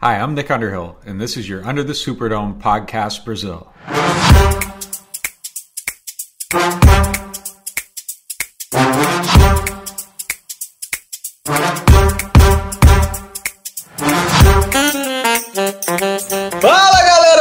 Hi, I'm Nick Underhill, and this is your Under the Superdome podcast, Brazil.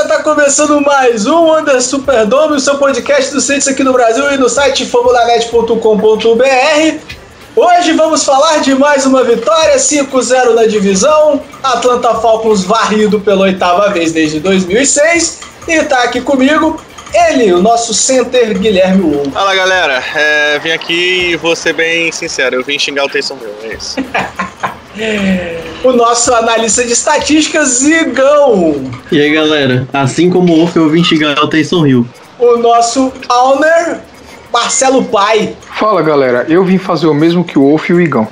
Tá começando mais um Under Superdome, o seu podcast do Ciência aqui no Brasil e no site formulanet.com.br. Hoje vamos falar de mais uma vitória, 5-0 na divisão, Atlanta Falcons varrido pela oitava vez desde 2006 e tá aqui comigo ele, o nosso center Guilherme Wolf. Fala galera, é, vim aqui e vou ser bem sincero, eu vim xingar o Taysom Hill, é isso. o nosso analista de estatísticas, Igão. E aí galera, assim como o Wolf, eu vim xingar o Taysom Hill. O nosso owner, Marcelo Pai. Fala galera, eu vim fazer o mesmo que o Wolf e o Igão.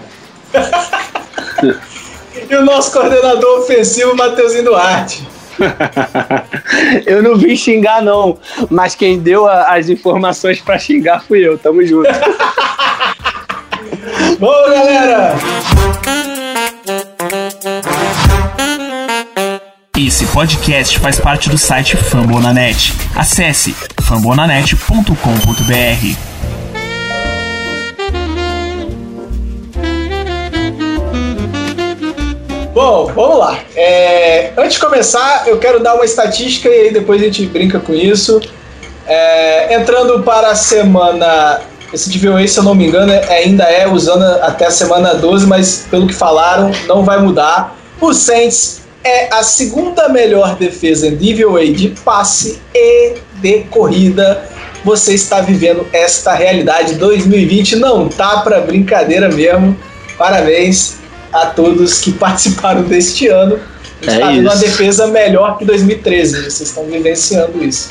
e o nosso coordenador ofensivo, Matheusinho Duarte. eu não vim xingar, não. Mas quem deu a, as informações para xingar fui eu. Tamo junto. Bom, galera! Esse podcast faz parte do site Fambonanet. Acesse fambonanet.com.br. Bom, vamos lá. É, antes de começar, eu quero dar uma estatística e aí depois a gente brinca com isso. É, entrando para a semana. Esse DVOA, se eu não me engano, ainda é usando até a semana 12, mas pelo que falaram, não vai mudar. O Saints é a segunda melhor defesa em DVOA de passe e de corrida. Você está vivendo esta realidade 2020, não tá para brincadeira mesmo. Parabéns a todos que participaram deste ano. É tá uma defesa melhor que 2013. Vocês estão vivenciando isso.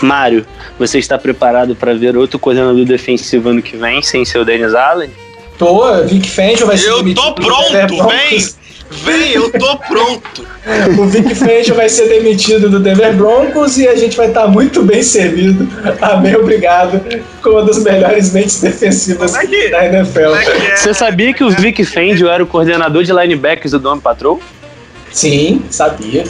Mário, você está preparado para ver outro coordenador defensivo ano que vem, sem ser o Dennis Allen? Tô, Vic Fangio vai ser Eu tô pronto, vem! Vem, eu tô pronto! o Vic Fangio vai ser demitido do Denver Broncos e a gente vai estar tá muito bem servido. Amém, obrigado. Com uma das melhores mentes defensivas é que, da NFL. É é? Você sabia que o Vic Fangio era o coordenador de linebackers do Dome Patrol? Sim, sabia.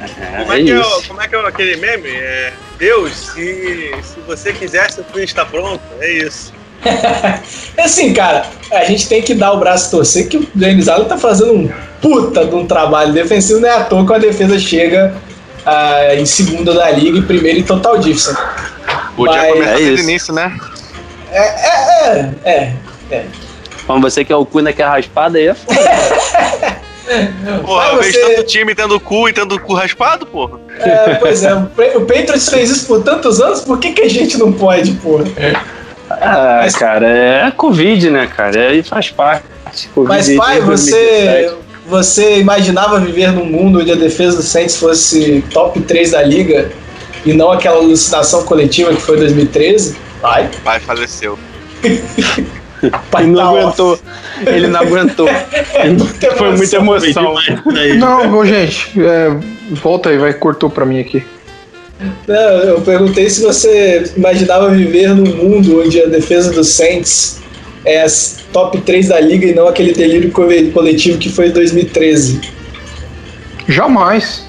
É, como, é que é, como é que é aquele meme? É, Deus, se, se você quiser, seu filho está pronto. É isso. Assim, cara, a gente tem que dar o braço torcer que o James Allen tá fazendo um puta de um trabalho defensivo, não é à toa que a defesa chega uh, em segunda da liga e primeiro em total difference. Podia Mas, começar é desde o início, né? É, é, é, é. é. Como você que é o cu naquela raspada aí, é foda. Porra, eu vejo tanto time tendo cu e tendo cu raspado, porra. É, pois é, o Patriots fez isso por tantos anos, por que, que a gente não pode, porra? Ah, Mas, cara, é Covid, né, cara? Aí faz parte. COVID Mas, pai, você, você imaginava viver num mundo onde a defesa do Saints fosse top 3 da liga e não aquela alucinação coletiva que foi 2013? Pai? Pai faleceu. Pai ele não tá aguentou. Off. Ele não aguentou. Foi muita emoção. Não, gente, é, volta aí, vai, cortou pra mim aqui. Não, eu perguntei se você imaginava viver num mundo onde a defesa do Saints é as top 3 da liga e não aquele delírio coletivo que foi em 2013. Jamais.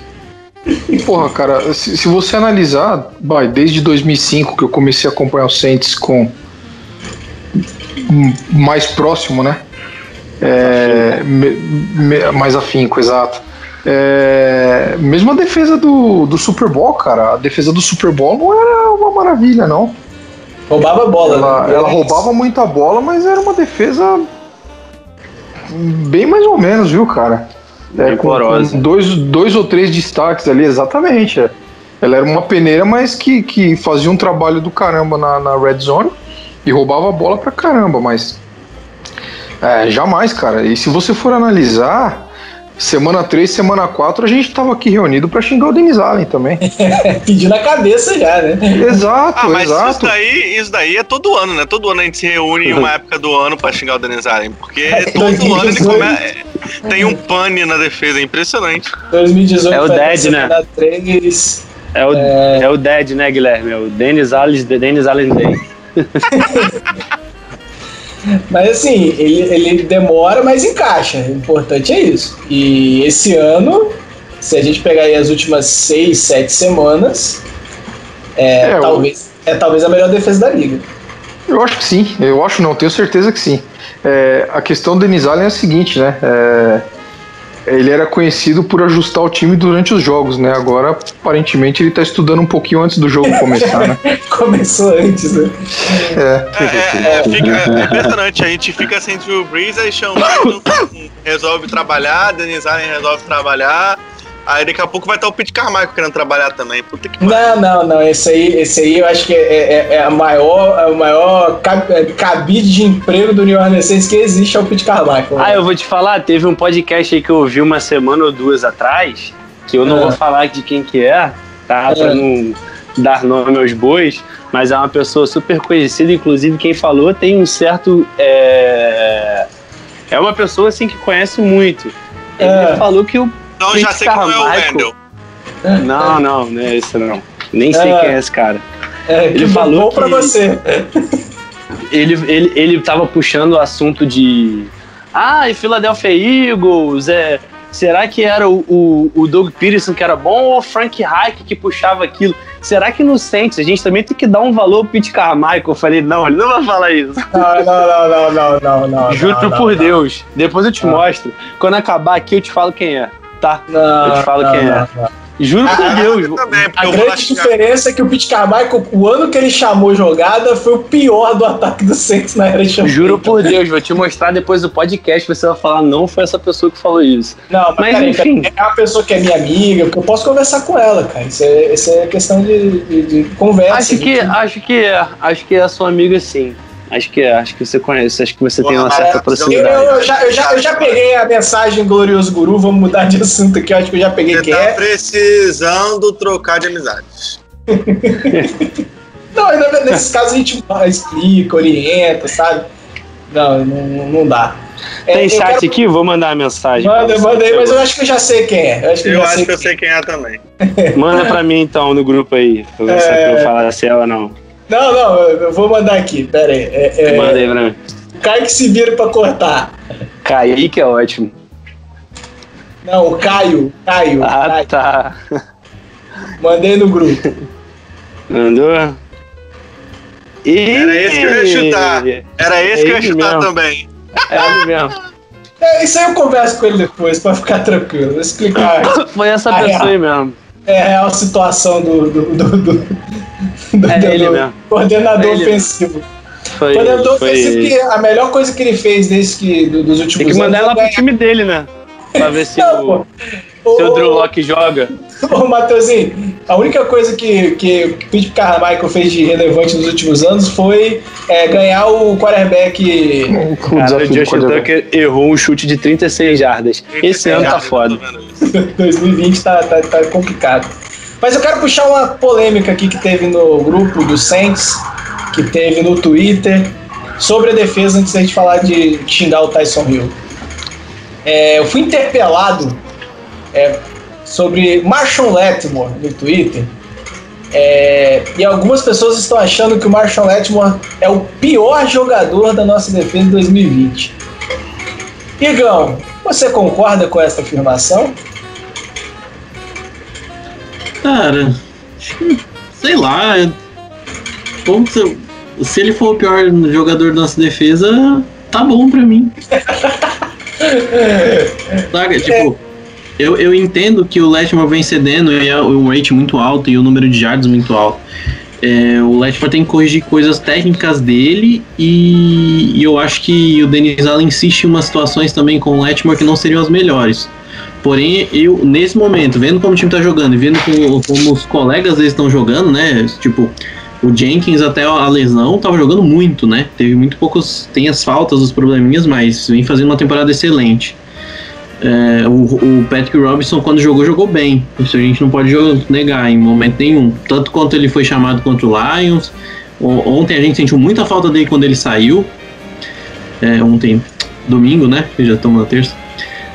Porra, cara, se, se, você analisar, vai, desde 2005 que eu comecei a acompanhar o Saints com mais próximo, né? É, me, me, mais afinco, exato. É, mesmo a defesa do, do Super Bowl, cara, a defesa do Super Bowl não era uma maravilha, não. Roubava a bola, ela, né? ela roubava muita bola, mas era uma defesa bem mais ou menos, viu, cara? É, com, com, dois, dois ou três destaques ali, exatamente. É. Ela era uma peneira, mas que, que fazia um trabalho do caramba na, na red zone e roubava a bola pra caramba, mas é, jamais, cara. E se você for analisar, semana 3, semana 4, a gente tava aqui reunido para xingar o Denis Allen também. Pedindo a cabeça já, né? Exato, ah, mas exato. Isso daí, isso daí é todo ano, né? Todo ano a gente se reúne em uma época do ano para xingar o Denis Allen, porque é, todo ano ele come... Tem um pane na defesa, é impressionante. 2018 é o Dead, né? 3, é o, é... é o Dead, né, Guilherme? É o Denis Allen, Denis Allen Day. mas assim, ele, ele demora, mas encaixa. O importante é isso. E esse ano se a gente pegar aí as últimas seis, sete semanas, é, É, talvez, é talvez a melhor defesa da liga. Eu acho que sim, eu acho não, tenho certeza que sim. É, a questão do Denis Allen é a seguinte, né? É, ele era conhecido por ajustar o time durante os jogos, né? Agora, aparentemente, ele tá estudando um pouquinho antes do jogo começar, né? Começou antes, né? É. É, é, fica, é impressionante, a gente fica sem Drew Brees, aí Sean resolve trabalhar, Denis Allen resolve trabalhar, aí daqui a pouco vai estar o Pete Carmichael querendo trabalhar também. Puta que pariu. Não, não, não. Esse aí, esse aí eu acho que é, é, é a maior, é o maior é, cabide de emprego do New Orleans Saints que existe é o Pete Carmichael. Ah, eu vou te falar, teve um podcast aí que eu ouvi uma semana ou duas atrás, que eu não É. vou falar de quem que é, tá? Pra É. não dar nome aos bois, mas é uma pessoa super conhecida, inclusive quem falou tem um certo. É, é uma pessoa assim que conhece muito. Ele É. falou que o. Então já sei que não é o Carmichael. Wendell. Não, não, não é esse não. Nem sei É. quem é esse cara. É, ele que bom falou pra que- você. ele, ele, ele tava puxando o assunto de. Ah, e Philadelphia Eagles, é. Será que era o, o, o Doug Peterson que era bom ou o Frank Reich que puxava aquilo? Será que no Saints a gente também tem que dar um valor ao Pete Carmichael? Eu falei, não, ele não vai falar isso. Não, não, não, não, não, não, não. Juro não, por não. Deus. Depois eu te Não. mostro. Quando acabar aqui, eu te falo quem é, tá? Não, Eu te falo não, quem é. não, não. Juro por Ah, Deus. Eu também, A grande diferença é que o Pete Carmichael, o ano que ele chamou jogada, foi o pior do ataque do Saints na era de Juro por Deus, vou te mostrar depois do podcast. Você vai falar, não foi essa pessoa que falou isso. Não, mas, Mas, peraí, enfim. é uma pessoa que é minha amiga, eu posso conversar com ela, cara. Isso é, isso é questão de, de- de conversa. Acho que, acho que é. Acho que é a sua amiga sim. Acho que é. Acho que você conhece. Acho que você tem uma certa é, Eu, proximidade. eu já, eu, já, eu já peguei a mensagem Glorioso Guru, vamos mudar de assunto aqui, eu acho que eu já peguei Você quem tá é. precisando trocar de amizades. Não, ainda nesses casos a gente explica, orienta, sabe? Não, não, não dá. É, Tem chat quero- aqui? Vou mandar a mensagem. Manda, manda aí, mas eu acho que eu já sei quem é. Eu acho que eu, acho sei que eu quem sei quem é também. Manda pra mim então no grupo aí. Pra ver se É. eu falar se é ou não. Não, não, eu vou mandar aqui, pera aí. É, é, Manda aí pra mim. Caio que se vira pra cortar. Kaique é ótimo. Não, o Caio, Caio, Ah, Caio. tá. Mandei no grupo. Mandou? Era esse que eu ia chutar. Era esse que eu ia ele chutar mesmo. também. É ele mesmo. É, isso aí eu converso com ele depois, pra ficar tranquilo. Vou explicar. Foi essa é. pessoa aí mesmo. É a real situação do, do, do, do- É do- ele mesmo. coordenador É ele ofensivo. Foi, coordenador foi ofensivo ele. que a melhor coisa que ele fez desde que do- dos últimos Tem que mandar anos ela é pro time dele, né? Pra ver se Não, o, pô. se o Drew Locke joga. Ô, Matheusinho, a única coisa que, que o Pete Carmichael fez de relevante nos últimos anos foi é, ganhar o quarterback. O Cara, o Justin. Tucker errou um chute de 36 jardas. Esse ano tá foda. tô vendo isso. 2020 tá, tá, tá complicado. Mas eu quero puxar uma polêmica aqui que teve no grupo do Saints, que teve no Twitter, sobre a defesa, antes da gente falar de xingar o Tyson Hill. É, eu fui interpelado é, sobre Marshall Latimore no Twitter. É, e algumas pessoas estão achando que o Marshall Latimore é o pior jogador da nossa defesa em 2020. Igão, você concorda com essa afirmação? Cara, sei lá. é- Como se, se ele for o pior jogador da nossa defesa, tá bom pra mim. Saca? Tipo, eu, eu entendo que o Letmore vem cedendo e é um rate muito alto e o número de yards muito alto. É, o Letmore tem que corrigir coisas técnicas dele e, e eu acho que o Denis Allen insiste em umas situações também com o Letmore que não seriam as melhores. Porém, eu, nesse momento, vendo como o time tá jogando e vendo como, como os colegas deles estão jogando, né? Tipo, o Jenkins até a lesão tava jogando muito, né? Teve muito poucos. Tem as faltas, os probleminhas, mas vem fazendo uma temporada excelente. É, o, o Patrick Robinson, quando jogou, jogou bem. Isso a gente não pode negar em momento nenhum. Tanto quanto ele foi chamado contra o Lions. Ontem a gente sentiu muita falta dele quando ele saiu. É, ontem, domingo, né? Já estamos na terça.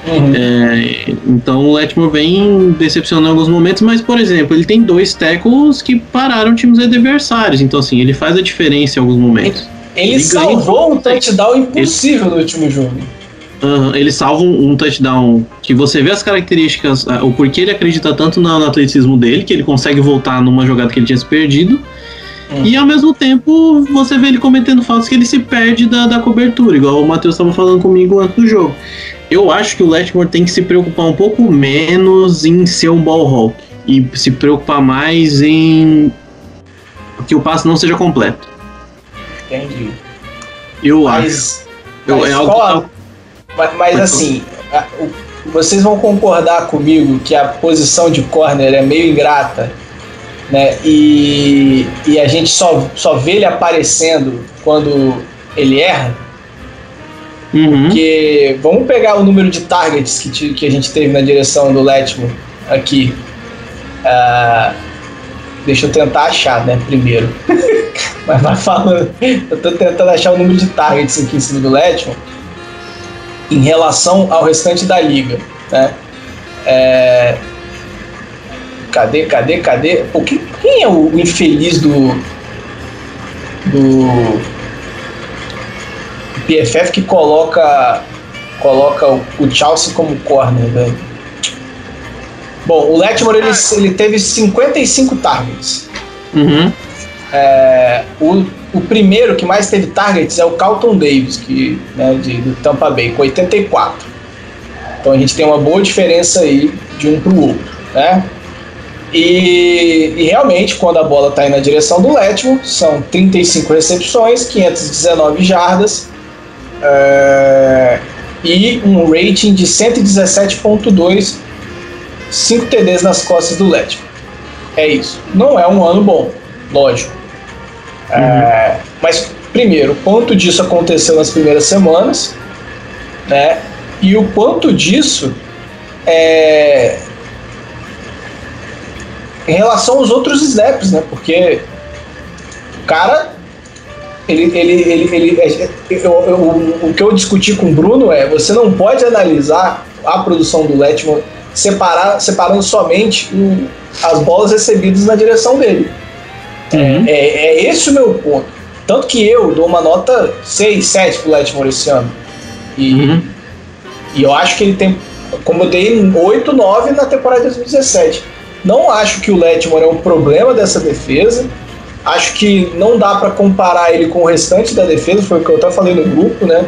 É, então o Letmore vem decepcionando em alguns momentos, mas por exemplo, ele tem dois tackles que pararam times adversários, então assim, ele faz a diferença em alguns momentos. Ele, Ele ganha salvou um tudo. touchdown impossível no último jogo. Uhum, ele salva um, um, touchdown que você vê as características, uh, o porquê ele acredita tanto no, no, atleticismo dele, que ele consegue voltar numa jogada que ele tinha se perdido. E ao mesmo tempo você vê ele cometendo faltas que ele se perde da, da cobertura, igual o Matheus estava falando comigo antes do jogo. Eu acho que o Letmore tem que se preocupar um pouco menos em ser um ball hawk e se preocupar mais em que o passe não seja completo. Entendi. Eu mas, acho. Eu, mas, é algo, mas, mas assim, a, o, vocês vão concordar comigo que a posição de corner é meio ingrata, né? E, e a gente só, só vê ele aparecendo quando ele erra. Uhum. Porque vamos pegar o número de targets que, que a gente teve na direção do Letmo aqui. Uh, deixa eu tentar achar, né? Primeiro. Mas vai falando. Eu tô tentando achar o número de targets aqui em cima do Letmo em relação ao restante da liga. Né? É... Cadê, cadê, cadê? O que, quem é o infeliz do. do. PFF que coloca. coloca o, o Chelsea como corner, velho? Bom, o Letmore ele, ele teve 55 targets. Uhum. É, o o primeiro que mais teve targets é o Carlton Davis, que, né, de, do Tampa Bay, com 84. Então a gente tem uma boa diferença aí de um para o outro, né? E, e, realmente, quando a bola está indo na direção do Letmo, são 35 recepções, 519 jardas é, e um rating de 117.2, 5 TDs nas costas do Letmo. É isso. Não é um ano bom, lógico. É, mas, primeiro, o quanto disso aconteceu nas primeiras semanas, né? E o quanto disso é, em relação aos outros snaps, né? Porque o cara ele, ele, ele, ele é, eu, eu, o que eu discuti com o Bruno é você não pode analisar a produção do Letman separar, separando somente o, as bolas recebidas na direção dele. Uhum. É, é, esse o meu ponto. Tanto que eu dou uma nota 6, 7 pro Letmore esse ano. E, uhum. e eu acho que ele tem. Como eu dei 8, 9 na temporada de 2017. Não acho que o Letmore é um problema dessa defesa. Acho que não dá para comparar ele com o restante da defesa, foi o que eu até falei no grupo, né?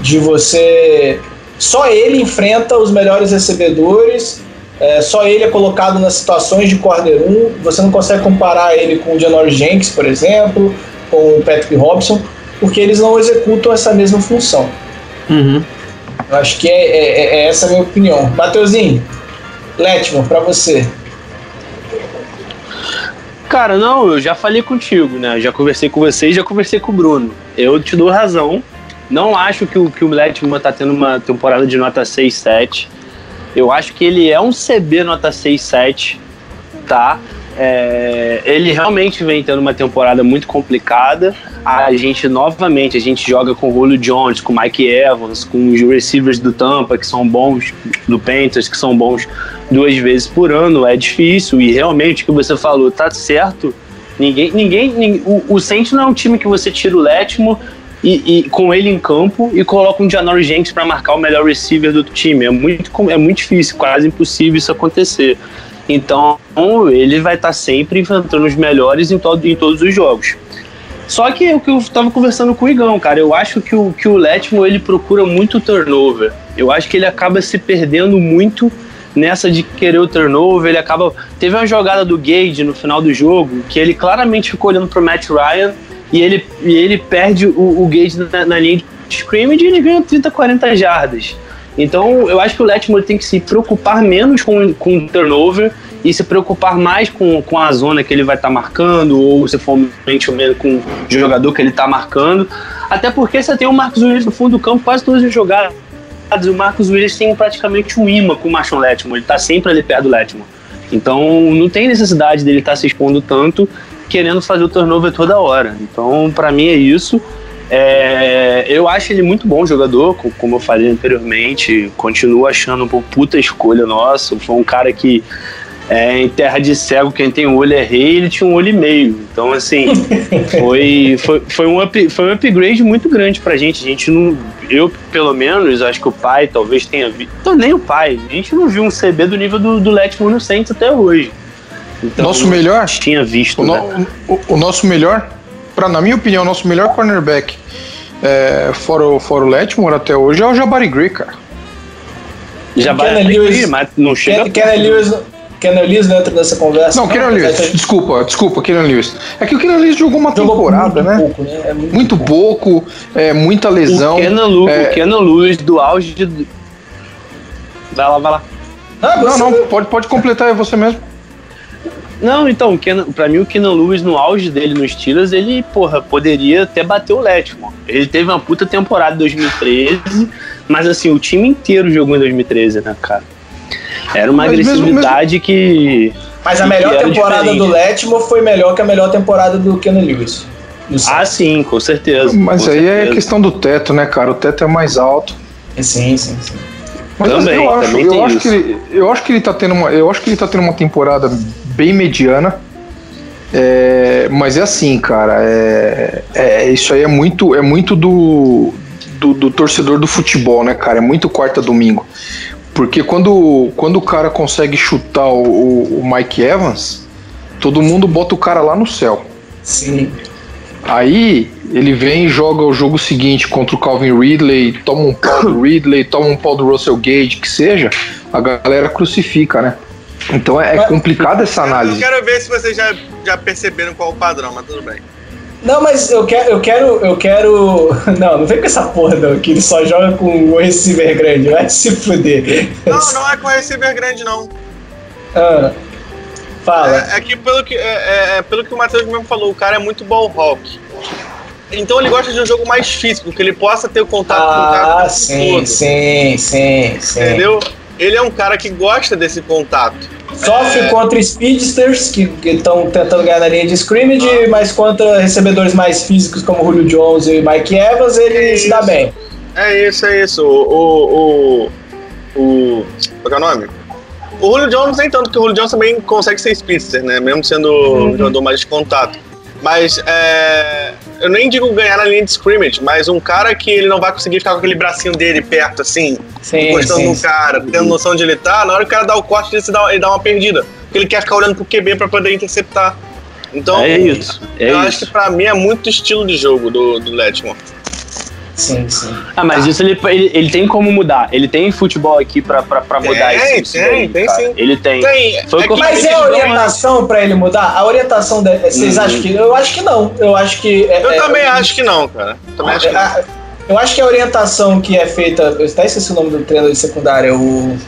De você. Só ele enfrenta os melhores recebedores é, só ele é colocado nas situações de corner 1. Você não consegue comparar ele com o Janoris Jenks, por exemplo, com o Patrick Robson, porque eles não executam essa mesma função. Uhum. Eu acho que é, é, é, essa a minha opinião. Mateuzinho, Letman, para você. Cara, não, eu já falei contigo, né? Já conversei com você e já conversei com o Bruno. Eu te dou razão. Não acho que o, que o Letman tá tendo uma temporada de nota 6, 7. Eu acho que ele é um CB nota 6, 7, tá? É, ele realmente vem tendo uma temporada muito complicada. A gente, novamente, a gente joga com o Julio Jones, com o Mike Evans, com os receivers do Tampa, que são bons, do Panthers, que são bons duas vezes por ano. É difícil e realmente o que você falou tá certo. Ninguém, ninguém, o, o Saints não é um time que você tira o Letmo e, e, com ele em campo e coloca um Janoris Jenks para marcar o melhor receiver do time. É muito, é muito difícil, quase impossível isso acontecer. Então, ele vai estar tá sempre enfrentando os melhores em, em todos os jogos. Só que o que eu estava conversando com o Igão, cara, eu acho que o, que o Letmo ele procura muito turnover. Eu acho que ele acaba se perdendo muito nessa de querer o turnover. Ele acaba. Teve uma jogada do Gage no final do jogo que ele claramente ficou olhando pro Matt Ryan e ele, e ele perde o, o Gage na, na, linha de scrimmage e ele ganha 30, 40 jardas. Então eu acho que o Letmore tem que se preocupar menos com, com o turnover e se preocupar mais com, com a zona que ele vai estar tá marcando, ou se for menos com o jogador que ele está marcando. Até porque você tem o Marcos Williams no fundo do campo quase todas as jogadas. O Marcos Williams tem praticamente um imã com o Marshall Letmore, ele está sempre ali perto do Letmore. Então não tem necessidade dele estar tá se expondo tanto querendo fazer o turnover toda hora. Então, para mim é isso. É, eu acho ele muito bom jogador, como eu falei anteriormente. Continuo achando uma puta escolha nossa. Foi um cara que é, em terra de cego, quem tem um olho é rei, ele tinha um olho e meio. Então, assim, foi, foi, foi, um, up, foi um upgrade muito grande pra gente. A gente não. Eu, pelo menos, acho que o pai talvez tenha visto. Então, nem o pai. A gente não viu um CB do nível do, do Letmore no Saints até hoje. Então, nosso melhor? Tinha visto. O, né? no, o, o nosso melhor, pra, na minha opinião, nosso melhor cornerback, é, fora, o, fora o Letmore até hoje, é o Jabari Gray, cara. Jabari Gray, mas não chega. Kenan Lewis Kenan Lewis não entra nessa conversa. Não, Kenan Lewis, ter... desculpa, desculpa, Kenan Lewis. É que o Kenan Lewis jogou uma jogou temporada, muito né? Pouco, né? É muito, muito pouco, é, muita lesão. O Kenan, Lu, é... o Kenan Lewis do auge de... Vai lá, vai lá. Ah, não, não, pode, pode completar, é você mesmo. Não, então, Kenan, pra mim o Kenan Lewis no auge dele nos Steelers, ele, porra, poderia até bater o Letmore. Ele teve uma puta temporada em 2013, mas assim, o time inteiro jogou em 2013, né, cara? Era uma Mas agressividade mesmo, mesmo... que. Mas a melhor temporada diferente. do Letmo foi melhor que a melhor temporada do Keanu Lewis. Ah, sim, com certeza. Mas com aí certeza. é questão do teto, né, cara? O teto é mais alto. Sim, sim, sim. Mas também, eu acho, também eu acho que ele, eu acho que ele tá tendo uma, eu acho que ele tá tendo uma temporada bem mediana. É, mas é assim, cara. É, é, isso aí é muito, é muito do, do, do torcedor do futebol, né, cara? É muito quarta domingo. Porque quando, quando o cara consegue chutar o, o Mike Evans, todo mundo bota o cara lá no céu. Sim. Aí ele vem e joga o jogo seguinte contra o Calvin Ridley, toma um pau do Ridley, toma um pau do Russell Gage, que seja, a galera crucifica, né? Então é, é complicado essa análise. Eu quero ver se vocês já, já perceberam qual é o padrão, mas tudo bem. Não, mas eu quero, eu quero, eu quero. Não, não vem com essa porra, não, que ele só joga com o receiver grande, vai se fuder. Não, não é com o receiver grande, não. Ah, fala. É, é que pelo que, é, é, é pelo que o Matheus mesmo falou, o cara é muito ball rock. Então ele gosta de um jogo mais físico, que ele possa ter o contato ah, com o cara. Ah, sim, todo. sim, sim, sim. Entendeu? Ele é um cara que gosta desse contato. Sofre é... contra speedsters que estão tentando ganhar na linha de scrimmage, ah. mas contra recebedores mais físicos como Julio Jones e Mike Evans, ele é se dá bem. É isso, é isso. O. o, o, o qual é o nome? O Julio Jones nem tanto, porque o Julio Jones também consegue ser speedster, né? Mesmo sendo uhum. jogador mais de contato. Mas é, eu nem digo ganhar na linha de scrimmage, mas um cara que ele não vai conseguir ficar com aquele bracinho dele perto, assim, sim, encostando no cara, tendo noção de ele tá, na hora que o cara dá o corte, ele, dá, ele dá uma perdida. Porque ele quer ficar olhando pro QB pra poder interceptar. Então, é isso. É eu isso. acho que pra mim é muito estilo de jogo do, do Letmore. Sim, sim. Ah, mas tá. isso ele, ele, ele, tem como mudar. Ele tem futebol aqui pra, pra, pra mudar tem, isso. Tem, aí, tem cara. sim. Ele tem. tem. Foi é mas é a orientação pra ele mudar? A orientação, de, vocês uhum. acham que. Eu acho que não. Eu acho que. É, eu é, também acho que não, cara. Também acho que não. A, eu acho que a orientação que é feita. Eu até esqueci o nome do treinador de secundária, o.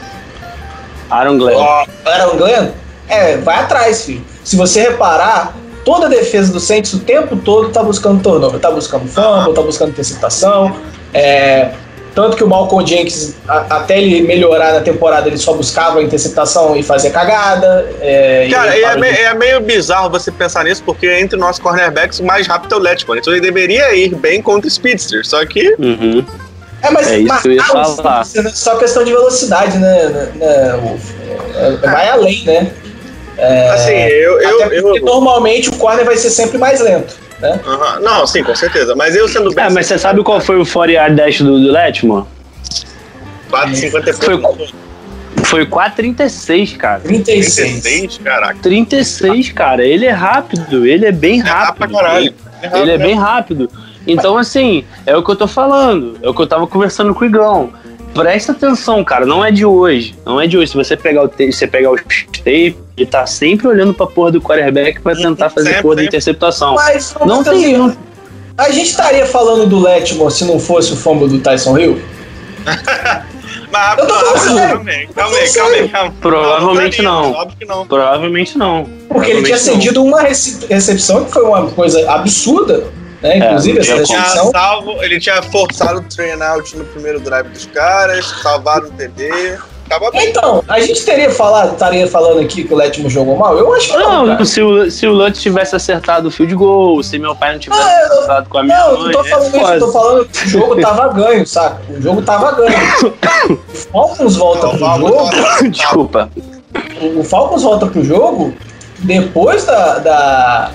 Aaron Glenn. Aaron Glenn? É, vai atrás, filho. Se você reparar, toda a defesa do Saints o tempo todo tá buscando turnover, tá buscando fumble, tá buscando interceptação. É, tanto que o Malcolm Jenkins, a, até ele melhorar na temporada, ele só buscava interceptação e fazia cagada. É, Cara, é, de... é, meio bizarro você pensar nisso, porque entre nossos cornerbacks, o mais rápido é o Letmore. Então ele deveria ir bem contra o Speedster, só que. Uhum. É, mas, é isso que eu ia falar. Só questão de velocidade, né? né, né é, vai além, né? É, assim, eu. eu, eu... normalmente o corner vai ser sempre mais lento. Né? Uhum. Não, sim, com certeza. Mas eu sendo bem. Ah, mas você sabe qual foi o 40 yard dash do, do Letmore? 4,50 foi, foi 4,36, cara. 36. 36, caraca. 36, cara. Ele é rápido, ele é bem rápido. É rápido caralho. É rápido, ele é bem rápido. Então, assim, é o que eu tô falando. É o que eu tava conversando com o Igão presta atenção, cara, não é de hoje. Não é de hoje. Se você pegar o tape, você pegar o tape, ele tá sempre olhando pra porra do quarterback pra tentar fazer sempre, porra da interceptação. Mas, não tem. Não... A gente estaria falando do Letmore se não fosse o fumble do Tyson Hill? Mas, eu tô falando calma aí, calma aí, calma aí, calma Provavelmente não. Provavelmente não. Porque ele tinha cedido uma recepção que foi uma coisa absurda. Né? Inclusive, é, essa tinha salvo, ele tinha forçado o train out no primeiro drive dos caras, salvado o TD. Então, a gente teria falado, estaria falando aqui que o Letmo jogou mal? Eu acho que não. Não, se o, se o Lutz tivesse acertado o field goal, se meu pai não tivesse ah, acertado com a minha não, mãe. Não, tô falando é isso, eu tô falando que o jogo tava ganho, saca? O jogo tava ganho. Falcons volta pro jogo. Desculpa. o Falcons volta pro jogo depois da. da,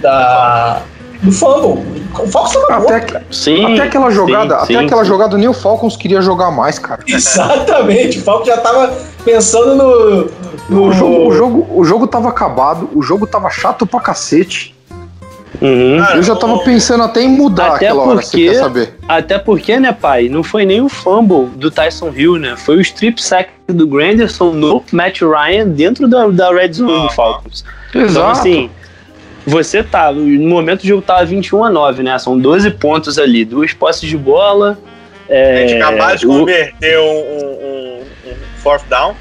da do fumble. O Falcons tava Até, morto, que- Sim. até aquela jogada, sim, até sim, aquela sim. jogada nem o Falcons queria jogar mais, cara. Exatamente, o Falcons já tava pensando no. no O jogo, o, jogo, o jogo tava acabado, o jogo tava chato pra cacete. Uhum. Cara, Eu já tava pensando até em mudar Até aquela hora, você porque- quer saber? Até porque, né, pai? Não foi nem o fumble do Tyson Hill, né? Foi o strip sack do Granderson no Matt Ryan dentro da, da red zone do Falcons. Então, Exato. assim, você tá. No momento o jogo tava 21 a 9, né? São 12 pontos ali, duas posses de bola. A É, gente acabou de o- converter um, um, um- um fourth down.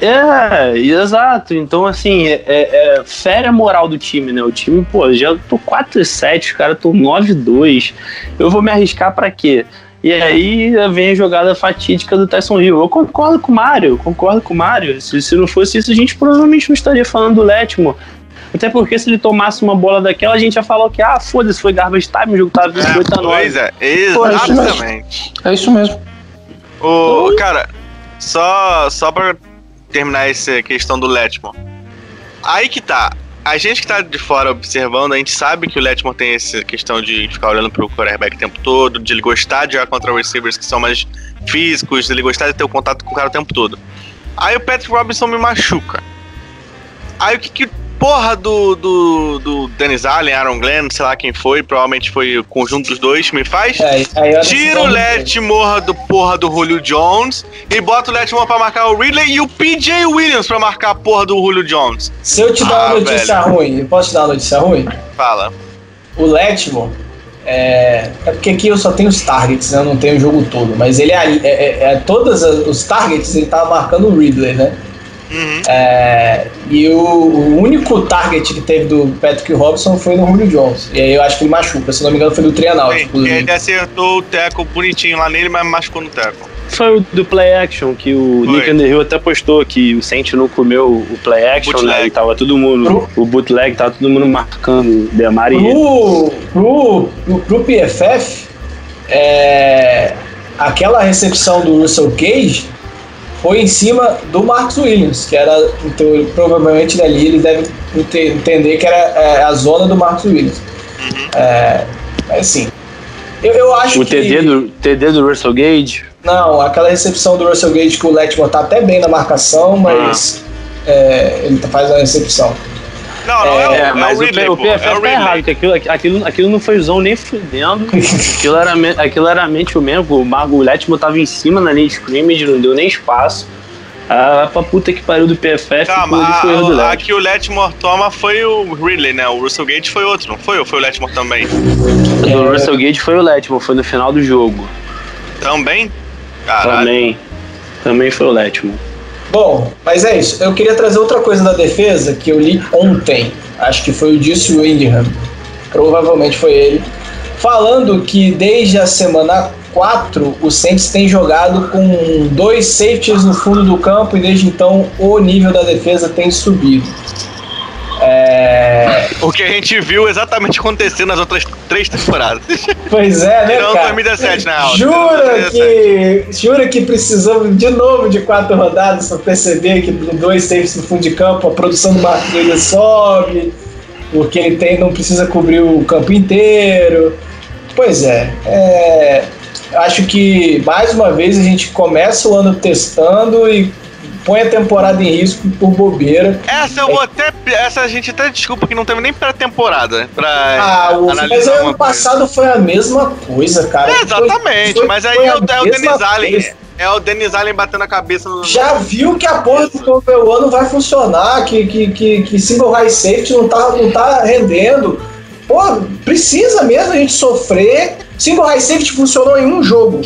É, exato. Então, assim, é, é, é, fere a moral do time, né? O time, pô, já tô 4 e 7, os caras estão 9 e 2. Eu vou me arriscar pra quê? E aí vem a jogada fatídica do Tyson Hill. Eu concordo com o Mário, concordo com o Mário. Se, se não fosse isso, a gente provavelmente não estaria falando do Letmo. Até porque se ele tomasse uma bola daquela, a gente ia falar que, ah, foda-se, foi garbage time, o jogo tava 28 a 9. pois é, é exatamente. É isso mesmo. O, cara, só, só pra terminar essa questão do Letmore. Aí que tá. A gente que tá de fora observando, a gente sabe que o Letmore tem essa questão de ficar olhando pro quarterback o tempo todo, de ele gostar de jogar contra receivers que são mais físicos, de ele gostar de ter o contato com o cara o tempo todo. Aí o Patrick Robinson me machuca. Aí o que que porra do, do, do Dennis Allen, Aaron Glenn, sei lá quem foi, provavelmente foi o conjunto dos dois, me faz? É, Tira o Letmore do porra do Julio Jones e bota o Letmore pra marcar o Ridley e o PJ Williams pra marcar a porra do Julio Jones. Se eu te dar Ah, uma notícia ruim, eu posso te dar uma notícia ruim? Fala. O Letmore, é, é porque aqui eu só tenho os targets, né? Eu não tenho o jogo todo. Mas ele é, é, é, é todos os targets ele tava marcando o Ridley, né? Uhum. É, e o, o único target que teve do Patrick Robson foi no Julio Jones. E aí eu acho que ele machuca, se não me engano foi do Trianal. Sim, ele acertou o teco bonitinho lá nele, mas machucou no teco. Foi o do play action, que o Foi. Nick Underhill até postou que o Saint não comeu o play action, Bootleg. né? E tava todo mundo, o bootleg, tava todo mundo marcando o e. Pro, pro, pro, pro PFF, é, aquela recepção do Russell Cage foi em cima do Marcus Williams, que era, então, provavelmente dali ele deve ente- entender que era é, a zona do Marcus Williams. É, mas assim, eu, eu acho O que... TD do, TD do Russell Gage. Não, aquela recepção do Russell Gage que o Letmore tá até bem na marcação, mas é, ele faz a recepção. Não, não é, o- É, é mas o o, Ridley, P- o pô, PFF é o tá errado, que aquilo, aquilo, aquilo não foi zone nem fudendo. aquilo, era, aquilo era mente o mesmo. O Margo Letmo tava em cima na linha de scrimmage, não deu nem espaço. Ah, vai pra puta que pariu do PFF, Calma, foi, foi erro do a, a, que o Letmore toma foi o Ridley, né? O Russell Gate foi outro, não foi? Ou foi o Letmore também? Do Russell Gage foi o Letmo, foi no final do jogo. Também? Caralho. Também. Também foi o Letmo. Bom, mas é isso. Eu queria trazer outra coisa da defesa que eu li ontem. Acho que foi o Disse Windham. Provavelmente foi ele. Falando que desde a semana 4 o Saints tem jogado com dois safeties no fundo do campo e desde então o nível da defesa tem subido. É... O que a gente viu exatamente acontecer nas outras três temporadas. Pois é, né, Tirando cara? 2017, na real. Jura que, jura que precisamos de novo de quatro rodadas para perceber que dois safes no fundo de campo a produção do Marcos Williams sobe, porque ele tem, não precisa cobrir o campo inteiro. Pois é, é, acho que mais uma vez a gente começa o ano testando e põe a temporada em risco por bobeira. Essa eu vou até. Essa a gente até desculpa que não teve nem pré-temporada pra Ah, o, mas ano coisa. passado foi a mesma coisa, cara. É, exatamente, Foi- foi- mas aí é o, é o Denis Allen. É o Denis Allen batendo a cabeça no. Já viu que a porra do Copel não vai funcionar, que, que, que, que single high safety não tá, não tá rendendo. Pô, precisa mesmo a gente sofrer. Single high safety funcionou em um jogo.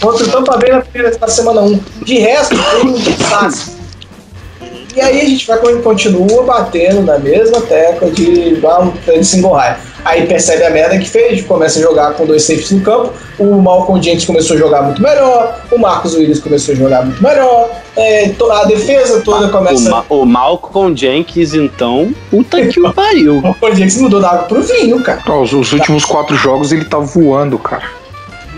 Contra o Tampa Bay na, primeira, na semana 1. De resto, foi um desastre. E aí a gente vai continua batendo na mesma tecla de, de single high. Aí percebe a merda que fez, começa a jogar com dois safeties no campo. O Malcolm Jenkins começou a jogar muito melhor. O Marcos Williams começou a jogar muito melhor. é, a defesa toda O, começa. Ma o Malcolm Jenkins, então, puta que o pariu. O Malcolm Jenkins mudou da água pro vinho, cara. Os, os últimos quatro jogos ele tá voando, cara.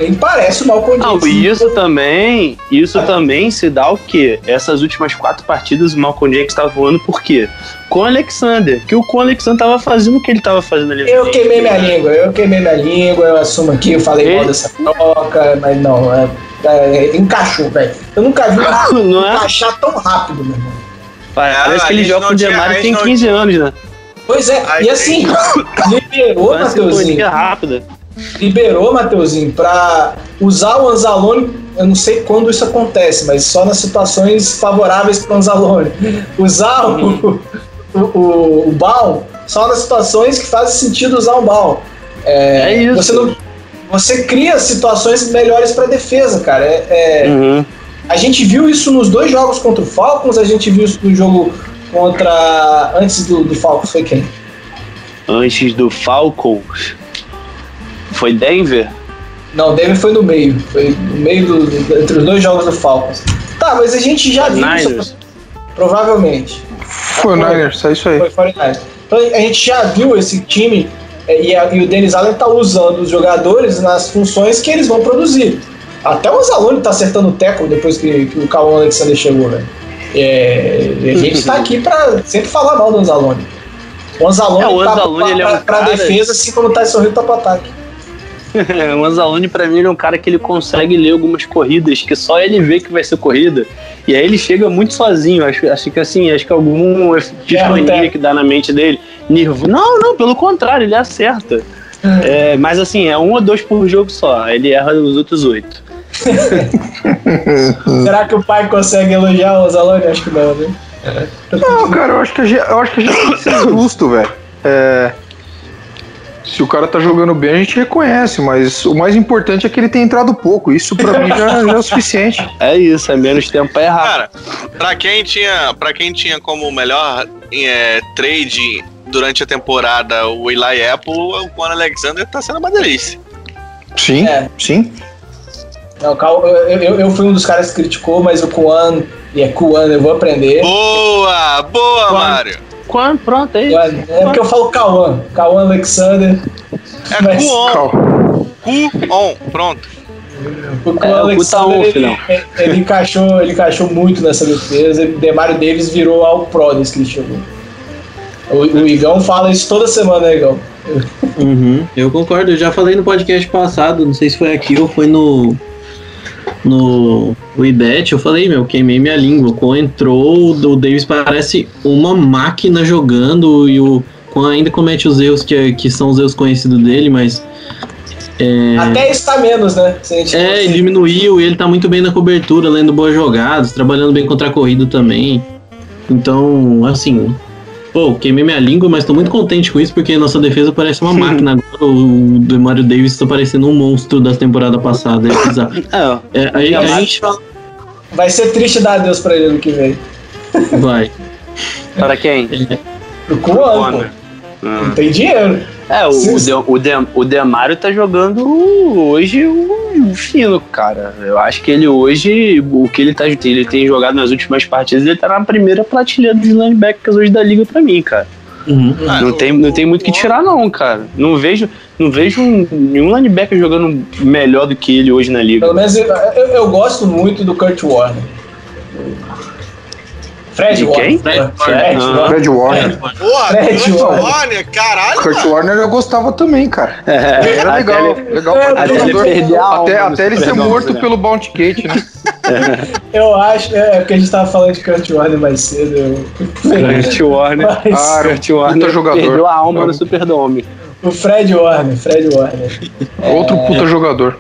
Nem parece o Malcolm Não, Jenkins. isso também, isso também se dá o quê? Essas últimas quatro partidas o Malcolm Jenkins estava voando por quê? Com o Alexander, que o com o Alexander tava fazendo o que ele tava fazendo ali. Eu queimei minha língua, eu queimei minha língua, eu assumo aqui, eu falei Ele- mal dessa troca, mas não, é, é, encaixou, velho. Eu nunca vi um Não é? encaixar tão rápido, meu irmão. Parece Ah, que ele joga não com o tinha- a Demar e gente tem não 15 anos, né? Pois é, Ai, e assim, liberou, Mateuzinho, é rápida. Liberou, Mateuzinho, pra usar o Anzalone, eu não sei quando isso acontece, mas só nas situações favoráveis pro Anzalone. Usar o, o, o, o Baum só nas situações que fazem sentido usar o Baum. É isso. Você, não, você cria situações melhores pra defesa, cara. É, é- Uhum. a gente viu isso nos dois jogos contra o Falcons, a gente viu isso no jogo contra. Antes do, do Falcons, foi quem? Antes do Falcons, foi Denver? Não, o Denver foi no meio. Foi no meio do, do- entre os dois jogos do Falcons. Tá, mas a gente já viu Niners. isso. Provavelmente. Foi o Niners, é isso aí. Foi 49ers. Então a gente já viu esse time é, e, a- e o Dennis Allen tá usando os jogadores nas funções que eles vão produzir. Até o Anzalone tá acertando o teco depois que, que o Calvin Alexander chegou, velho. É, a gente tá aqui pra sempre falar mal do Anzalone. O Anzalone É, o tá Anzalone, pra, é um pra- pra cara- defesa, assim como tá sorrindo tá pro ataque. o Anzalone, pra mim, ele é um cara que ele consegue ler algumas corridas que só ele vê que vai ser corrida. E aí ele chega muito sozinho. Acho, acho que assim, acho que algum Erra o mania teco. que dá na mente dele. Nervo. Não, não, pelo contrário, ele acerta. É, mas assim, é um ou dois por jogo só. Ele erra os outros oito. Será que o pai consegue elogiar o Anzalone? Acho que não, né? Não, cara, eu acho que a gente, eu acho que a gente tem que ser justo, velho. É, se o cara tá jogando bem, a gente reconhece, mas o mais importante é que ele tem entrado pouco. Isso pra mim já, já é o suficiente. É isso, é menos tempo pra errar. Cara, pra quem tinha, pra quem tinha como melhor é, trade durante a temporada o Eli Apple, o Quan Alexander tá sendo uma delícia. Sim, É. sim. Não, Cal- eu, eu, eu fui um dos caras que criticou, mas o Kuan, e é Kuan, eu vou aprender. Boa! Boa, Quan- Mário! Quando, pronto, é isso. É porque eu falo Cauã, Cauã Alexander. É Mas- Kuon. Kuon, pronto. O Kuan É, o Alexander, tá on, ele, filhão. ele encaixou, ele encaixou muito nessa defesa. O Demario Davis virou ao pro desde que ele chegou. O, o Igão fala isso toda semana, né, Igão? Uhum, eu concordo, eu já falei no podcast passado, não sei se foi aqui ou foi no. No IBET, eu falei, meu, queimei minha língua. Quando entrou, o Davis parece uma máquina jogando e o Quan ainda comete os erros que, que são os erros conhecidos dele, mas. É, Até está menos, né? É, ele diminuiu e ele tá muito bem na cobertura, lendo boas jogadas, trabalhando bem contra a corrida também. Então, assim, pô, queimei minha língua, mas tô muito contente com isso, porque nossa defesa parece uma máquina agora. O Demario Davis tá parecendo um monstro da temporada passada. É bizarro. É, É, aí a, gente fala. Vai ser triste dar adeus pra ele ano que vem. Vai. para quem? O Kuan, pô. Não tem dinheiro. É, o, Sim. De, o, De, o Demário tá jogando hoje o, fino, cara. Eu acho que ele hoje, o que ele, tá, ele tem jogado nas últimas partidas, ele tá na primeira prateleira dos linebackers hoje da liga pra mim, cara. Uhum. Ah, não, o- tem, não tem muito o que tirar, não, cara. Não vejo, não vejo um- nenhum linebacker jogando melhor do que ele hoje na liga. Pelo menos eu, eu, eu gosto muito do Kurt Warner. Fred De quem? Fred, Fred? Warner. Fred Warner. Porra, Fred Warner. Warner, caralho! Kurt Warner eu gostava também, cara. Era legal, Até ele- legal É, pra até ele jogador. perder a alma Até, ele ser morto né? pelo Bounty Gate, né? Eu acho, é porque a gente tava falando de Kurt Warner mais cedo. Eu... Kurt Warner. Mas Ah, Kurt Warner jogador. perdeu a alma no Superdome. o Fred Warner, Fred Warner. Outro puta jogador.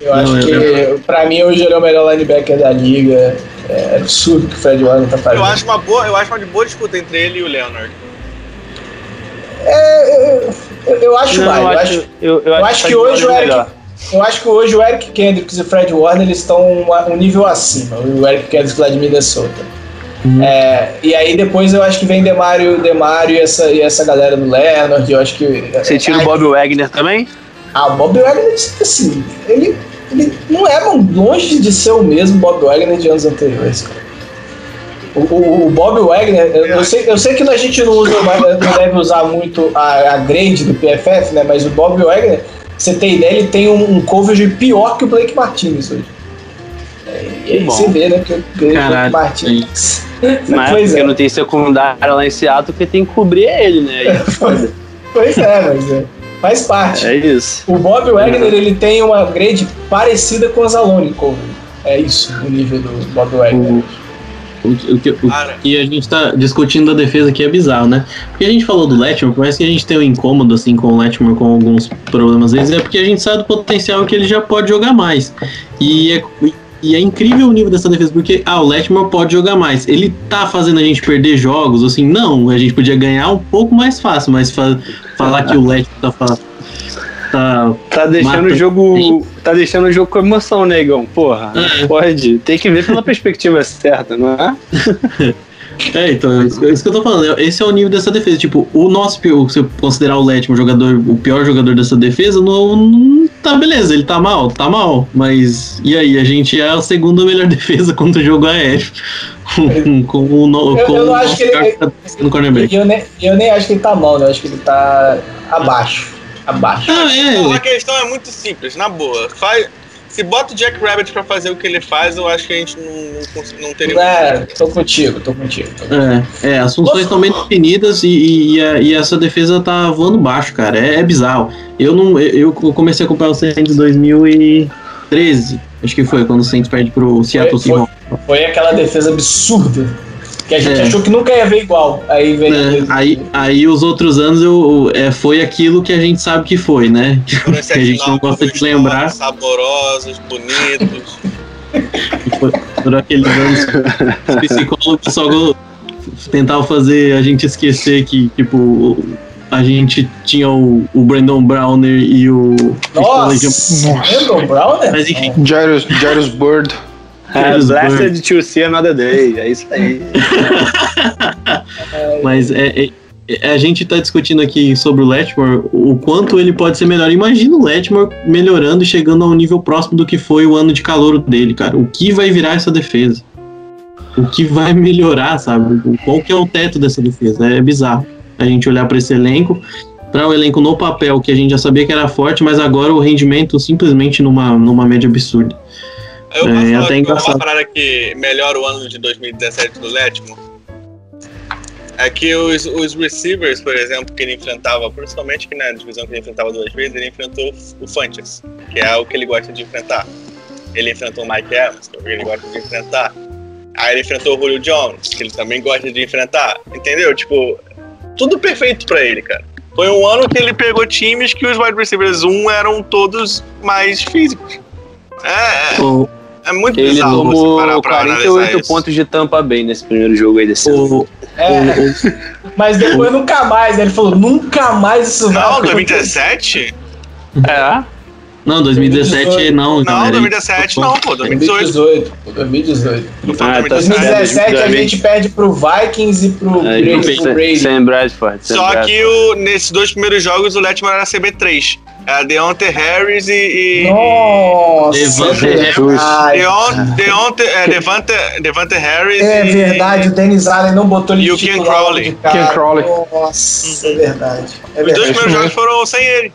Eu acho Não, que, pra mim, hoje ele é o melhor linebacker da liga. É absurdo o que o Fred Warner tá fazendo. Eu acho uma boa, eu acho uma boa disputa entre ele e o Leonard. É, eu, eu acho Não, mais. eu Eu acho, acho, eu, eu eu acho que hoje o é Eric. melhor. Eu acho que hoje o Eric Kendricks e o Fred Warner eles estão um, um nível acima. O Eric Kendricks lá de Minnesota. É, e aí depois eu acho que vem Demário, Demário e essa, e essa galera do Leonard. Eu acho que. Você tira o Bob Wagner também? Ah, o Bob Wagner, assim, ele, ele não é longe de ser o mesmo Bob Wagner de anos anteriores, cara. O, o- o Bob Wagner, eu, sei, eu sei que a gente não usa não deve usar muito a, a grade do PFF, né? Mas o Bob Wagner você ter ideia, ele tem um, um coverage pior que o Blake Martinez hoje. É, e aí você vê, né? Que o Blake Caralho, Martinez. Mas pois porque é. não tem secundária lá em Seattle, porque tem que cobrir ele, né? Pois é, mas é, faz parte. É isso. O Bob Wagner ele tem uma grade parecida com a Zalone. É isso, o nível do Bob Wagner. O, o, que- o que a gente tá discutindo da defesa aqui é bizarro, né? Porque a gente falou do Letmore, por mais que a gente tenha um incômodo assim com o Letmore com alguns problemas às vezes, é porque a gente sabe do potencial que ele já pode jogar mais. E é, e é incrível o nível dessa defesa, porque ah, o Letmore pode jogar mais. Ele tá fazendo a gente perder jogos, assim, não, a gente podia ganhar um pouco mais fácil, mas fa- falar que o Letmore tá, fa- tá Tá deixando Mata. o jogo. Tá deixando o jogo com emoção, negão. Porra. É. Pode. Tem que ver pela perspectiva certa, não é? É, então, é isso, é isso que eu tô falando. Esse é o nível dessa defesa. Tipo, o nosso se eu considerar o Letmo o jogador, o pior jogador dessa defesa, não, não tá beleza, ele tá mal, tá mal. Mas e aí? A gente é a segunda melhor defesa contra o jogo aéreo. com, com o no, Eu- com eu não o acho que ele- jogador no cornerback. Eu nem, eu nem acho que ele tá mal, né? Eu acho que ele tá abaixo. Abaixo. Ah, a é. questão é muito simples, na boa. Faz, se bota o Jack Rabbit pra fazer o que ele faz, eu acho que a gente não, não, não teria. É, tô contigo, tô contigo. Tô contigo. É, é, as funções estão bem definidas e, e, e e essa defesa tá voando baixo, cara. É, é bizarro. Eu não, eu comecei a acompanhar o Saints em 2013, acho que foi quando o Saints perde pro Seattle foi. Seahawks. Foi aquela defesa absurda. Que a gente É. achou que nunca ia ver igual. Aí veio. É, aí, aí os outros anos eu, é, foi aquilo que a gente sabe que foi, né? Que a gente não gosta de lembrar. Saborosos, bonitos. Foram aqueles anos que os psicólogos só tentavam fazer a gente esquecer que, tipo, a gente tinha o, o Brandon Browner e o. Nossa! Brandon Brown, né? Mas enfim, Jairus, Jairus Bird. Blasted to see another day. É isso aí. Mas é, é- é- a gente tá discutindo aqui sobre o Letmore, o quanto ele pode ser melhor. Imagina o Letmore melhorando e chegando ao nível próximo do que foi o ano de calor dele, cara. O que vai virar essa defesa? O que vai melhorar, sabe? Qual que é o teto dessa defesa? É bizarro. A gente olhar para esse elenco, para o elenco no papel, que a gente já sabia que era forte, mas agora o rendimento simplesmente numa, numa média absurda. Eu É, posso falar até que engraçado. uma parada que melhora o ano de 2017 do Letmo é que os, os receivers, por exemplo, que ele enfrentava, principalmente que na divisão que ele enfrentava duas vezes, ele enfrentou o Funches, que é o que ele gosta de enfrentar. Ele enfrentou o Mike Evans, que é o que ele gosta de enfrentar. Aí ele enfrentou o Julio Jones, que ele também gosta de enfrentar. Entendeu? Tipo, tudo perfeito pra ele, cara. Foi um ano que ele pegou times que os wide receivers 1 eram todos mais físicos. É, é, O, é muito Ele bizarro você tomou parar pra analisar 48 isso. pontos de tampa bem nesse primeiro jogo aí desse ano. o, É, mas depois nunca mais, né? Ele falou, nunca mais isso vai Não, acontecer. 2017? É. não, 2017 não, Não, galera. 2017 não, pô, 2018. 2018, pô, 2018. Não foi Ah, tá 2017. 2017 a gente perde pro Vikings e pro, É, Brady, sem- pro Brady. Sem Bradford. sem Só Bradford. que o, nesses dois primeiros jogos o Letmore era CB3. Era Deontay Harris e. e Nossa, Devante é Deontay, é, Devante, Devante Harris É e. verdade, o Dennis Allen não botou ele E o de Ken Crowley. Ken. Nossa, é verdade. É Os dois primeiros jogos foram sem ele.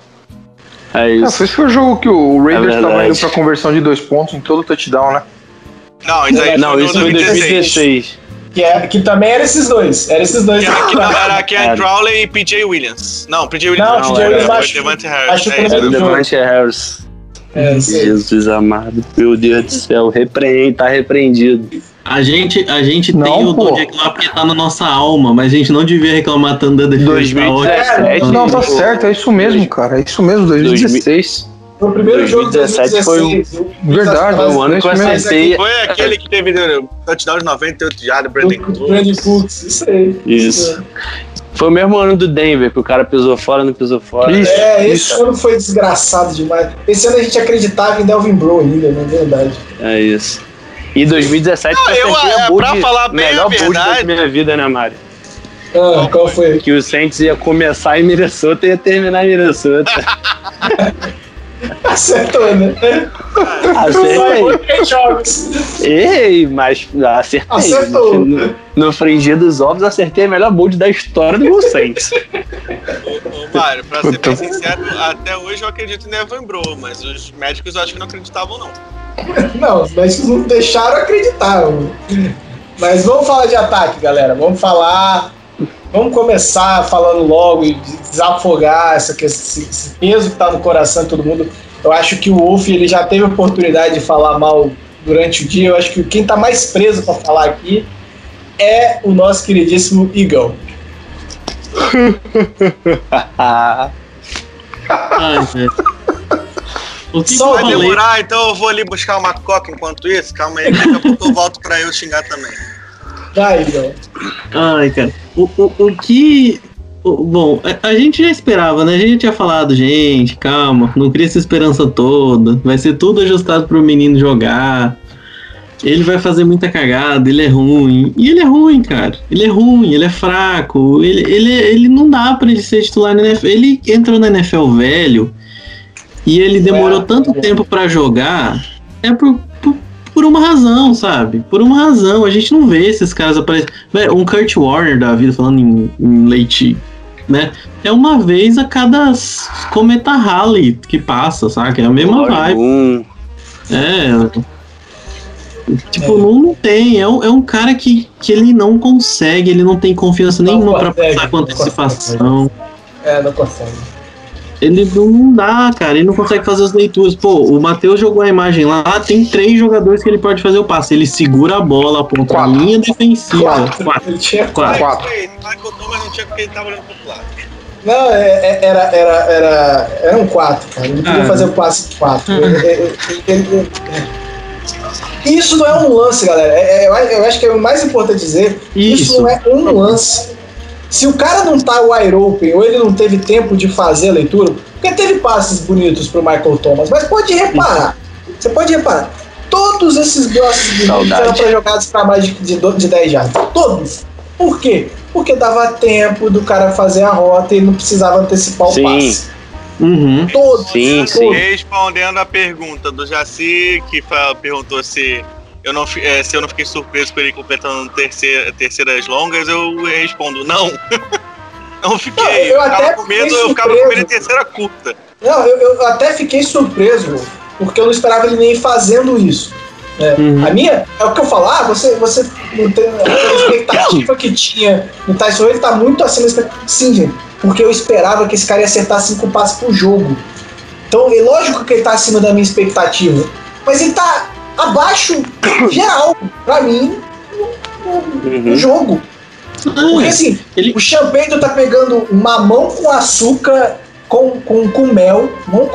É Ah, isso. esse foi o jogo que o Raiders É tava indo pra conversão de dois pontos em todo o touchdown, né? Não, isso aí Não, foi isso no foi em 2016. 2016. Que, é, que também era esses dois. Era esses dois. Que era, que era Ken Cara. Crowley e PJ Williams. Não, PJ Williams Não, não, PJ era, Williams foi acho- Devante Harris. acho que é. Era o. Devante Harris. É. Jesus amado. Meu Deus do céu. Repreende, tá repreendido. A gente, a gente Não, tem o pô. dom de reclamar porque tá na nossa alma, mas a gente não devia reclamar tanto da defesa. 2017. Tá ótimo. Não, tá certo, é isso mesmo, cara. É isso mesmo, 2016. Foi o primeiro jogo de 2017 2016. foi viu? Verdade, Foi o ano que eu Mas acertei. Foi aquele que teve né, touchdown de 98 jardas, Brandon Do Brandon Cooks. Cooks, isso aí. Isso. Foi o mesmo ano do Denver, que o cara pisou fora, não pisou fora. Isso, É, esse isso. ano foi desgraçado demais. Esse ano a gente acreditava em Delvin Bro ainda, na verdade. É isso. E 2017 Não, eu eu, acertei é, a bold, pra falar bem melhor a verdade- da minha vida, né, Mário? Ah, qual foi? Que o Saints ia começar em Minnesota e ia terminar em Minnesota. Acertou, né? Acertei. Ei, mas acertei. Acertou. No, no fringir dos ovos, acertei a melhor bold da história do meu Saints. O Olha, pra ser bem sincero, até hoje eu acredito em Evan Bro, mas os médicos eu acho que não acreditavam, não. Não, os médicos não deixaram acreditar. Mas vamos falar de ataque, galera. Vamos falar. Vamos começar falando logo e desafogar essa, esse, esse peso que tá no coração de todo mundo. Eu acho que o Wolf ele já teve oportunidade de falar mal durante o dia. Eu acho que quem tá mais preso para falar aqui é o nosso queridíssimo Eagle. Ai. O que Só que vai demorar, então eu vou ali buscar uma coca enquanto isso. Calma aí, que daqui a pouco eu volto pra eu xingar também. Vai. Ai, cara. O, o, o que. o- bom, a, a gente já esperava, né? A gente tinha falado, gente, calma, não cria essa esperança toda. Vai ser tudo ajustado pro menino jogar. Ele vai fazer muita cagada, ele é ruim. E ele é ruim, cara. Ele é ruim, ele é fraco. Ele, ele, ele não dá pra ele ser titular na NFL. Ele entrou na NFL velho e ele demorou tanto tempo pra jogar. É por, por, uma razão, sabe? Por uma razão. A gente não vê esses caras aparecendo. Velho, Um Kurt Warner da vida, falando em, em leite, né? É uma vez a cada cometa Halley que passa, saca? É a mesma vibe. É. Tipo, É. não, não tem. É um, é um cara que, que ele não consegue, ele não tem confiança Não nenhuma pra consegue, passar com antecipação. É, não consegue. Ele não dá, cara. Ele não consegue fazer as leituras. Pô, o Matheus jogou a imagem lá. Tem três jogadores que ele pode fazer o passe. Ele segura a bola, aponta a Quatro. linha defensiva. Quatro. Quatro. Ele tinha Quatro. Quatro. Michael Thomas não tinha porque ele tava olhando pro outro lado. Não, é- é- era, era, era, era um 4, cara. Ele não podia Ah. fazer o passe de 4. Uhum. Isso não é um lance, galera. É- é- eu, eu acho que é o mais importante dizer. Isso, Isso. não é um lance. Se o cara não tá wide open ou ele não teve tempo de fazer a leitura, porque teve passes bonitos pro Michael Thomas, mas pode reparar. Você pode reparar. Todos esses passes bonitos eram pra jogadas para mais de, de, de 10 jardas. Todos. Por quê? Porque dava tempo do cara fazer a rota e não precisava antecipar o Sim. passe. Uhum. Todos. Sim, sim. Respondendo a pergunta do Jaci, que perguntou se eu, não, eh, se eu não fiquei surpreso com ele completando terceira, terceiras longas, eu respondo não. não fiquei. Não, eu eu, ficava até com medo, fiquei eu ficava com medo de terceira curta. Não, eu, eu até fiquei surpreso, porque eu não esperava ele nem fazendo isso. né? Uhum. A minha, é o que eu falo, ah, você, você não tem a expectativa que tinha no Tyson ele tá muito acima da expectativa. Sim, gente, porque eu esperava que esse cara ia acertar cinco passes por jogo. Então, é lógico que ele tá acima da minha expectativa, mas ele tá abaixo geral, pra mim, no, no- no Uhum. jogo. Porque assim, Ele- o champeito tá pegando mamão com açúcar com, com, com mel, com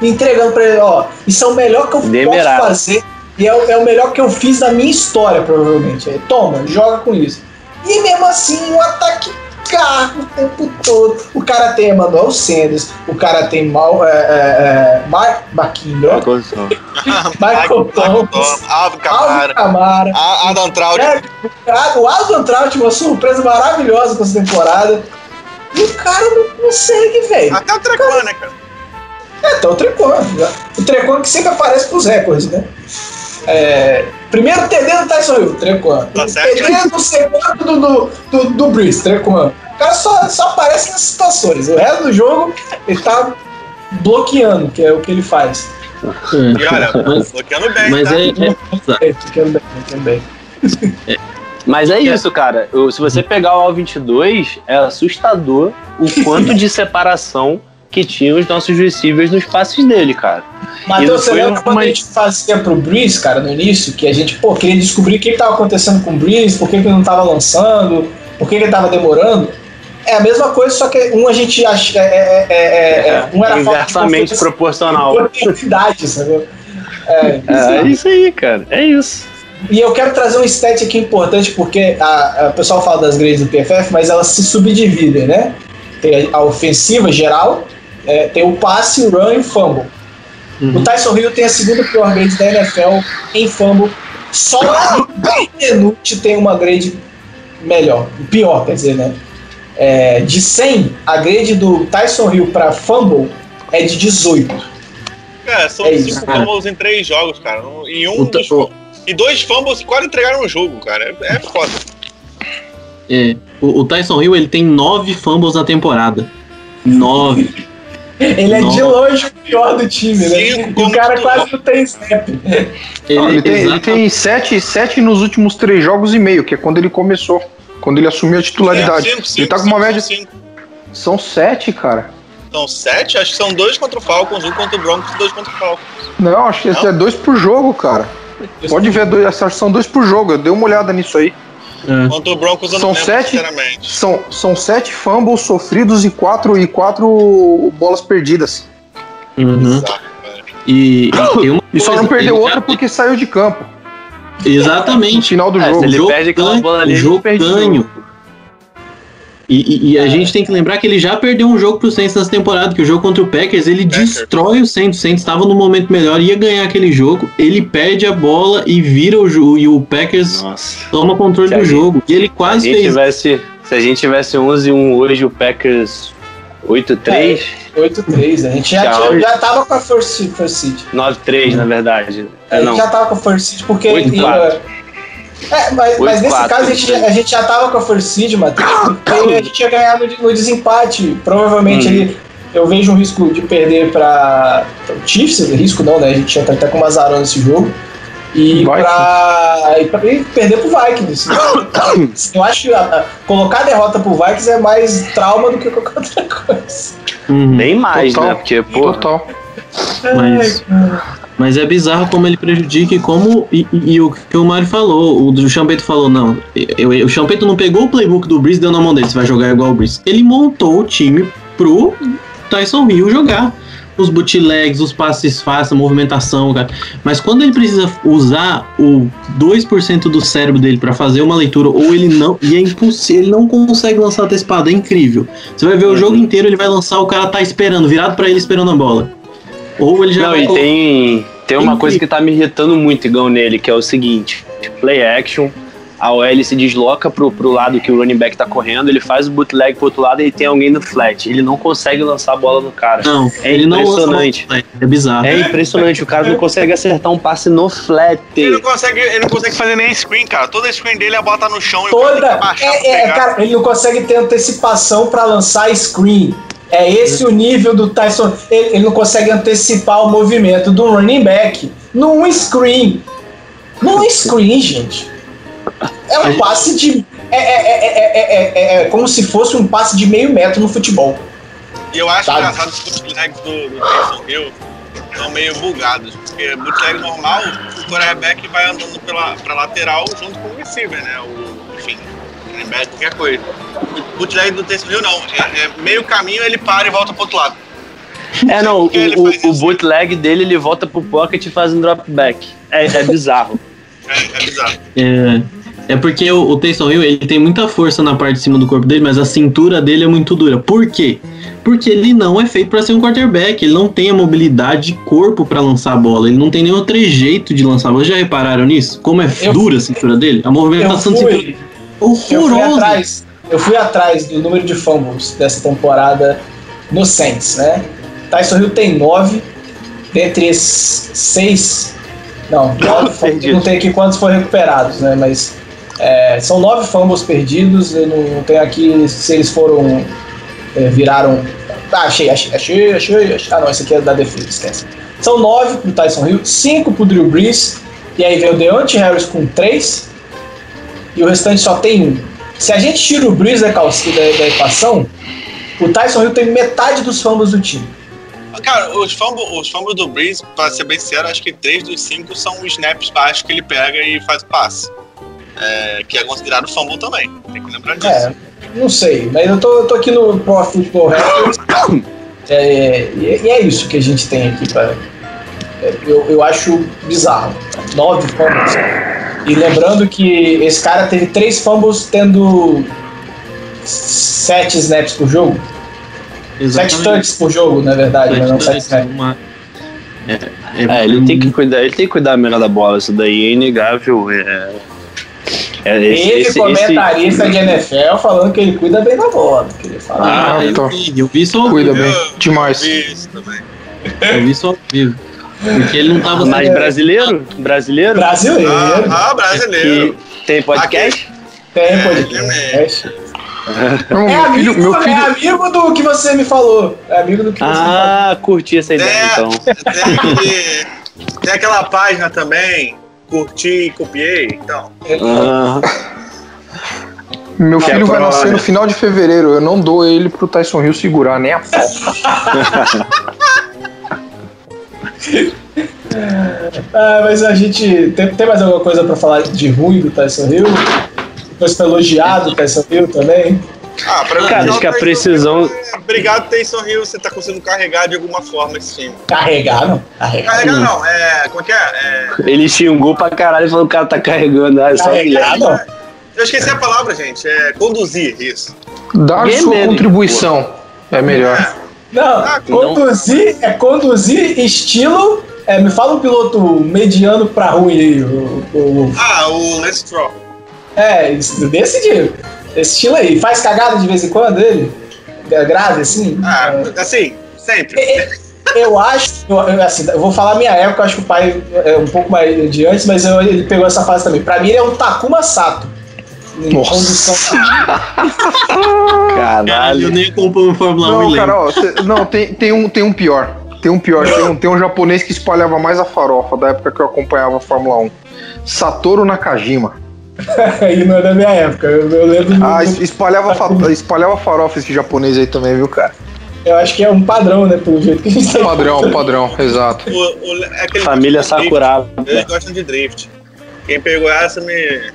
e entregando pra ele, ó, isso é o melhor que eu posso fazer e é, o- é o melhor que eu fiz na minha história, provavelmente. Aí, toma, joga com isso. E mesmo assim, o ataque o tempo todo. O cara tem Emmanuel Sanders, o cara tem Mal, é, é, é, Mark McKinnon, Michael Thomas, Alvin Alvin Kamara, Kamara, A- Adam Trout. é, o Alvin Trout, uma surpresa maravilhosa com essa temporada. E o cara não consegue, velho. Até o Trecan, né, cara? É, tá o Trecon. né? O Trecon que sempre aparece pros recordes, né? É, primeiro TD do Tyson Hill, Trecon. Tá. TD do segundo do, do, do, do Breeze, Trecon. O cara só, só aparece nessas situações. O resto do jogo, ele tá bloqueando, que é o que ele faz. E olha, bloqueando bem, Mas tá? é, é- É, bloqueando bem, bloqueando bem. Mas é isso, cara. Eu- Se você pegar o All-22, é assustador o quanto de separação que tinham os nossos receivers nos passes dele, cara. Matheus, E você lembra quando a gente fazia pro Breeze, cara, no início, que a gente, pô, queria descobrir o que estava acontecendo com o Breeze, por que, que ele não tava lançando, por que, que ele tava demorando? É a mesma coisa, só que um a gente acha. É, é, é, é, é, um era falta de inversamente proporcional. oportunidade, sabe? É, É, é isso aí, cara. É isso. E eu quero trazer um stat aqui importante, porque a, a- o pessoal fala das grades do PFF, mas elas se subdividem, né? Tem a ofensiva geral, é, tem o passe, o run e o fumble. O Tyson Hill tem a segunda pior grade da NFL em fumble. Só o Benvenuti tem uma grade melhor. Pior, quer dizer, né? É, de 100, a grade do Tyson Hill para fumble é de 18. Cara, são É isso, cinco cara. fumbles em três jogos, cara. E um dos- E dois fumbles quase entregaram o jogo, cara. É, é foda. é, o, o Tyson Hill ele tem nove fumbles na temporada. Nove. Ele é de longe o pior do time, né? O cara quase não tem snap. Não, ele, tem, ele tem sete, sete nos últimos três jogos e meio, que é quando ele começou. Quando ele assumiu a titularidade. É, cinco, cinco, ele tá com uma média. São, cinco. São sete, cara. São sete? Acho que são dois contra o Falcons, um contra o Broncos e dois contra o Falcons. Não, acho que esse é dois por jogo, cara. Pode ver, dois, acho que são dois por jogo. Eu dei uma olhada nisso aí. É. Contra o Broncos eu São não lembro, sete? sinceramente. São, são sete fumbles sofridos e quatro, e quatro bolas perdidas. Uhum. Exato. E, e uma E só não perdeu outra já- porque saiu de campo no Exatamente. final do É, jogo. se ele jogo perde aquela bola ali, o ele jogo ganho. E, e- e a gente tem que lembrar que ele já perdeu um jogo pro Saints nessa temporada, que o jogo contra o Packers, ele Packers. destrói o Saints. O Saints estava no momento melhor, ia ganhar aquele jogo, ele perde a bola e vira o jogo, e o Packers Nossa. toma controle Se a do gente- jogo. E ele Se a quase gente fez. tivesse, se a gente tivesse 11-1 hoje, o Packers 8-3, 8-3, né? A gente já, tinha, já tava com a First, first Seed. 9-3 na verdade. A É, gente não. já tava com a First Seed porque. 8-4. É, mas, mas nesse 8-4. caso a gente, já- a gente já tava com a First Seed, Matheus, a gente ia ganhar no, no desempate. Provavelmente Hum. ele. Eu vejo um risco de perder pra o Chiefs, risco não, né? A gente tinha até com o Mazarão nesse jogo. E pra, e pra e perder pro Vikings. Eu acho que a- a- colocar a derrota pro Vikings é mais trauma do que qualquer outra coisa. Bem mais, Total. né? Porque, pô, Total. Mas, mas é bizarro como ele prejudica e como. E, e- e o que o Mário falou, o Champeto falou, não. eu- eu- o Champeto não pegou o playbook do Breeze e deu na mão dele, você vai jogar igual o Breeze. Ele montou o time pro Tyson Hill jogar. Os bootlegs, os passes fáceis, a movimentação, cara. Mas quando ele precisa usar o 2% do cérebro dele pra fazer uma leitura, ou ele não. E é impossível, ele não consegue lançar antecipado, é incrível. Você vai ver o jogo inteiro, ele vai lançar, o cara tá esperando, virado pra ele esperando a bola. Ou ele já Não, vai e tem, tem uma coisa que tá me irritando muito, igual nele, que é o seguinte: play action, a OL se desloca pro, pro lado que o running back tá correndo, ele faz o bootleg pro outro lado e tem alguém no flat. Ele não consegue lançar a bola no cara. Não, É não impressionante. bola, É bizarro. É impressionante, o cara não consegue acertar um passe no flat. Ele não, consegue, ele não consegue fazer nem screen, cara. Toda screen dele a bola tá no chão e o cara tem Toda. que abaixar É, é, pegar. cara, ele não consegue ter antecipação pra lançar screen. É esse o nível do Tyson. Ele, ele não consegue antecipar o movimento do running back num screen. Num screen, gente. É um passe de. É, é, é, é, é, é, é como se fosse um passe de meio metro no futebol. E eu acho Sabe? engraçado que os bootlegs do, do Taysom Hill estão meio bugados. Porque bootleg normal, o quarterback vai andando pela, pra lateral junto com o receiver, né? O, qualquer coisa. O bootleg do Taysom Hill não. É, é meio caminho, ele para e volta pro outro lado. É, não, o, o, o bootleg dele, ele volta pro pocket e faz um drop back. É, é bizarro. É, é bizarro. É, é porque o, o Taysom Hill ele tem muita força na parte de cima do corpo dele, mas a cintura dele é muito dura. Por quê? Porque ele não é feito para ser um quarterback. Ele não tem a mobilidade de corpo para lançar a bola. Ele não tem nenhum trejeito de lançar a bola. Já repararam nisso? Como é Eu- dura a cintura dele? A movimentação de fui- cintura Eu fui atrás. Eu fui atrás do número de fumbles dessa temporada no Saints, né? Tyson Hill tem nove, dentre esses seis. Não, nove fumbles. Não tem aqui quantos foram recuperados, né? Mas é, são nove fumbles perdidos. Eu não, não tenho aqui se eles foram. é, viraram. Ah, achei, achei, achei, achei, achei. Ah, não, esse aqui é da defesa, esquece. São nove pro Tyson Hill, cinco pro Drew Brees. E aí vem o Deontay Harris com três e o restante só tem um. Se a gente tira o Breeze da, calça, da, da equação, o Tyson Hill tem metade dos fumbles do time. Cara, os fumbles, os fumbles do Breeze, pra ser bem sincero, acho que três dos cinco são os snaps baixos que ele pega e faz o passe. É, que é considerado fumble também. Tem que lembrar disso. É, não sei, mas eu tô, eu tô aqui no Pro Football Records. É, e, e é isso que a gente tem aqui. Pra, é, eu, eu acho bizarro. Nove fumbles. E lembrando que esse cara teve três fumbles tendo sete snaps por jogo. Sete Exatamente. touches por jogo, na verdade, né? não sete snaps. Uma- É, É, ele tem que cuidar, ele tem que cuidar melhor da bola, isso daí é inegável. É, é, esse- Ele, esse- comentarista de NFL, falando que ele cuida bem da bola. Que ele fala, Ah, Ah, eu tá. vi, eu vi ao Cuida bem. Demais. Isso também. Eu vi só ao vivo. Porque ele não tava Mas É. brasileiro? Brasileiro? brasileiro. Ah, ah, brasileiro. Que tem podcast? Tem É, podcast. Não, É meu amigo, filho, meu é filho, amigo do que você me falou. É amigo do que você me falou. Ah, curti essa ideia É, então. tem, aquele- tem aquela página também, curti e copiei, então. Ah, meu Que filho é vai nascer no final de fevereiro. Eu não dou ele pro Tyson Hill segurar, nem a pau. Ah, mas a gente. Tem, tem mais alguma coisa pra falar de ruim do Tyson Hill? Depois foi elogiado o Tyson Hill também. Ah, pra Cara, mim, acho que a Tyson precisão- é, Obrigado, Taysom Hill, você tá conseguindo carregar de alguma forma esse time. Carregar, não. Carregar. Carregar não, é. Como é que é? é ele xingou pra caralho e falou que o cara tá carregando. Ah, só Carregar, não. eu esqueci a palavra, gente. É conduzir, isso. Dar Game sua contribuição é melhor. Não, Ah, conduzir é conduzir estilo. É, me fala um piloto mediano pra ruim aí. O, o- Ah, o Lance Stroll. é, desse tipo. Esse estilo aí. Faz cagada de vez em quando ele? É grave, assim? Ah, É. assim, sempre. Eu acho, eu, assim, eu vou falar minha época, eu acho que o pai é um pouco mais de antes, mas eu- ele pegou essa fase também. Pra mim, ele é um Takuma Sato. Nossa. Caralho, eu Caralho. nem acompanho Fórmula 1 Não, lembro. cara, ó, cê- não, tem, tem, um, tem um pior. Tem um pior. Tem um, tem um japonês que espalhava mais a farofa da época que eu acompanhava a Fórmula 1. Satoru Nakajima. Aí não é da minha época. Eu, eu lembro. do- Ah, es- espalhava, fa- espalhava farofa esse japonês aí também, viu, cara? Eu acho que é um padrão, né? Pelo jeito que a gente tá Padrão, padrão, exato. O, o, é Família drift. Sakuraba. Eles gostam de drift. Quem pegou essa me.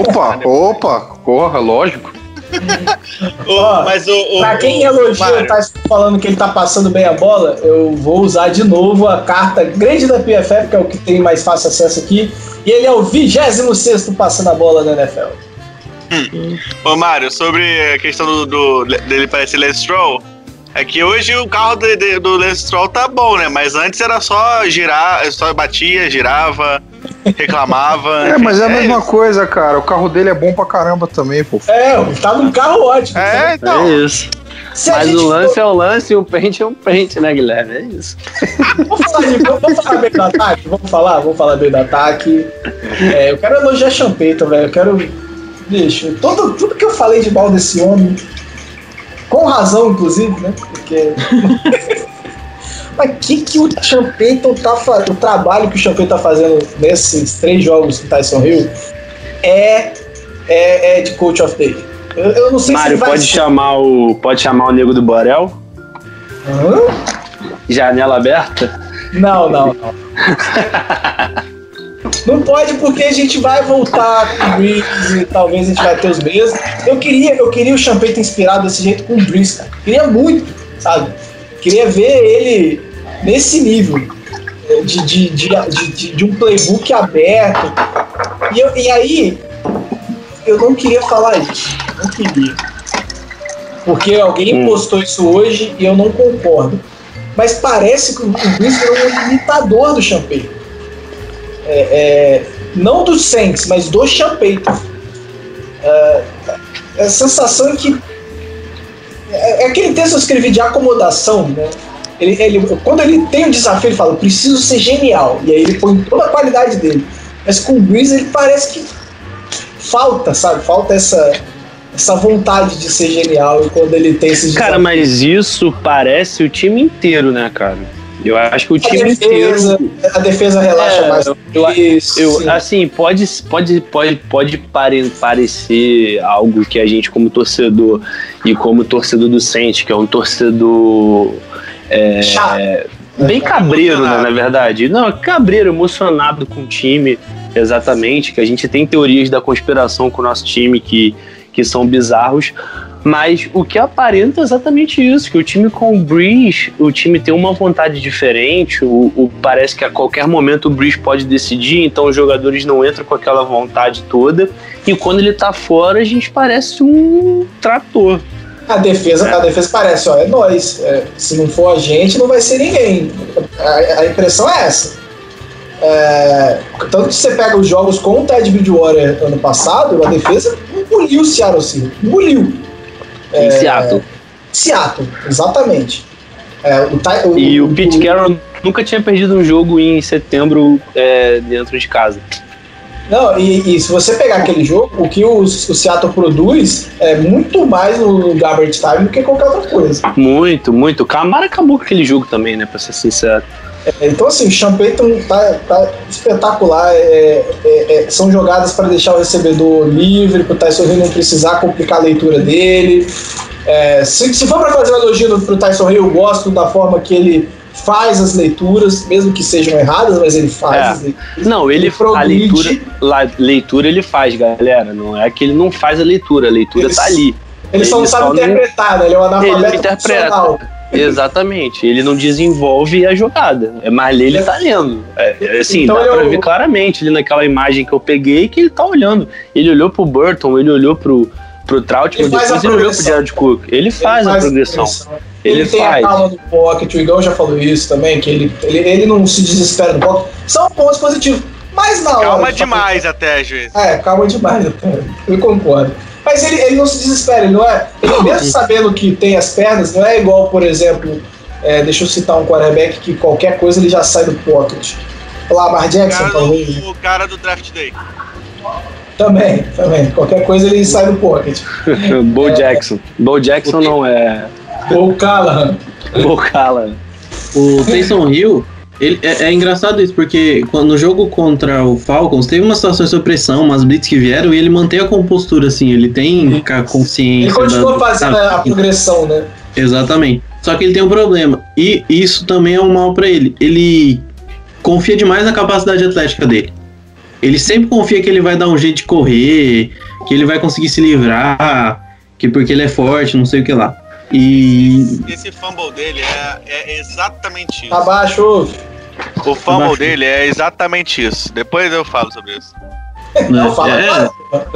Opa, opa, corra, lógico. Ó, mas o. o Pra quem elogia o Tyson falando que ele tá passando bem a bola, eu vou usar de novo a carta grande da PFF, que é o que tem mais fácil acesso aqui. E ele é o 26 passando a bola na NFL. Ô, Mário, sobre a questão do, do- dele parecer Lance Stroll, é que hoje o carro de- de- do Lance Stroll tá bom, né? Mas antes era só girar, só batia, girava, reclamava. É, mas é a mesma isso. coisa, cara. O carro dele é bom pra caramba também, pô. É, tá num carro ótimo. É, então. É isso. Se Mas o for- lance é o lance e o pente é um pente, né, Guilherme? É isso. Vamos falar, de- vamos falar bem do ataque? Vamos falar? Vamos falar bem do ataque. É, eu quero elogiar Champeito, velho. Eu quero. Bicho, todo, tudo que eu falei de mal desse homem, com razão, inclusive, né? Porque. Mas que que o Champeito tá fazendo? O trabalho que o Champeito tá fazendo nesses três jogos do Tyson Hill é, é, é de Coach of the Year. Eu, eu não sei se Mário, ele vai pode ser- chamar o. Pode chamar o nego do Borel? Hã? Janela aberta? Não, não, não. Não pode porque a gente vai voltar com o Breeze e talvez a gente vai ter os mesmos. Eu queria, eu queria o Champeito inspirado desse jeito com o Breeze, cara. Queria muito, sabe? Queria ver ele nesse nível eh, de, de, de, de, um playbook aberto. E, eu- e aí, eu não queria falar isso. Não queria. Porque alguém Hum. postou isso hoje e eu não concordo. Mas parece que o Breeze é um imitador do Champeito. É, é, não do Saints, mas do Champeito. É, é a sensação que. É, é aquele texto que eu escrevi de acomodação, né? Ele, ele- quando ele tem um desafio, ele fala: "Eu preciso ser genial. E aí ele põe toda a qualidade dele. Mas com o Breeze, ele parece que falta, sabe? Falta essa, essa vontade de ser genial. E quando ele tem esses Cara, mas isso parece o time inteiro, né, cara? Eu acho que o a time defesa, inteiro. a defesa relaxa É, mais. eu- eu- Isso, Eu, sim. assim, pode, pode, pode, pode pare- parecer algo que a gente, como torcedor, e como torcedor do Sente, que é um torcedor é, Chato. bem cabreiro, né, na verdade. Não, cabreiro, emocionado com o time, exatamente, que a gente tem teorias da conspiração com o nosso time que, que são bizarros, mas o que aparenta é exatamente isso, que o time com o Breeze, o time tem uma vontade diferente, o, o- parece que a qualquer momento o Breeze pode decidir, então os jogadores não entram com aquela vontade toda, e quando ele tá fora a gente parece um trator. A defesa, a defesa parece, ó, é nós. É, se não for a gente, não vai ser ninguém. A, a impressão é essa. É, tanto que você pega os jogos com o Ted Bridgewater ano passado, a defesa engoliu o Seattle Seahawks. Engoliu. Em Seattle. Seattle, exatamente. É, o, o, E o Pete Carroll nunca tinha perdido um jogo em setembro é, dentro de casa. Não, e, e, se você pegar aquele jogo, o que o, o Seattle produz é muito mais no garbage time do que qualquer outra coisa. Muito, muito. O Camara acabou com aquele jogo também, né, pra ser sincero. É, então, assim, o Sean Payton tá, tá espetacular. É, é, é são jogadas para deixar o recebedor livre, para o Tyson Hill não precisar complicar a leitura dele. É, se, se, for para fazer um elogio para o Tyson Hill, eu gosto da forma que ele faz as leituras, mesmo que sejam erradas, mas ele faz. É. Não, ele, ele a leitura, a leitura ele faz, galera. Não é que ele não faz a leitura, a leitura ele, tá ali. Ele, ele só não sabe interpretar, né? Ele é um analfabeto ele interpreta. Exatamente, ele não desenvolve a jogada. É mas ele tá lendo. É, é, assim, então, dá pra eu... ver claramente ali naquela imagem que eu peguei que ele tá olhando. Ele olhou pro Burton, ele olhou pro, pro Troutman, depois ele olhou pro Jared Cook. Ele faz, ele faz a progressão. A ele, ele tem faz. a calma do pocket, o Igão já falou isso também, que ele, ele, ele não se desespera no pocket. São pontos positivos. Mas na hora. Calma demais até, vezes. É, calma demais até. Eu concordo. Mas ele, ele não se desespera, ele não é. Ele mesmo sabendo que tem as pernas, não é igual, por exemplo, é, deixa eu citar um quarterback que qualquer coisa ele já sai do pocket. Lamar Jackson, o talvez. O cara do draft day. Também, também. Qualquer coisa ele sai do pocket. Bo é, Jackson. Bo Jackson não é. Bo Callahan. Bo Callahan. O Taysom Hill, ele, é, é, engraçado isso, porque quando, no jogo contra o Falcons, teve uma situação de pressão, umas blitz que vieram, e ele mantém a compostura, assim, ele tem a consciência. Ele continua da, fazendo a, a progressão, né? Exatamente. Só que ele tem um problema, e isso também é um mal para ele. Ele confia demais na capacidade atlética dele. Ele sempre confia que ele vai dar um jeito de correr, que ele vai conseguir se livrar, que porque ele é forte, não sei o que lá. E. Esse fumble dele é, é exatamente isso. Abaixo! O fumble Abaixo. dele é exatamente isso. Depois eu falo sobre isso. Não, fala é. agora.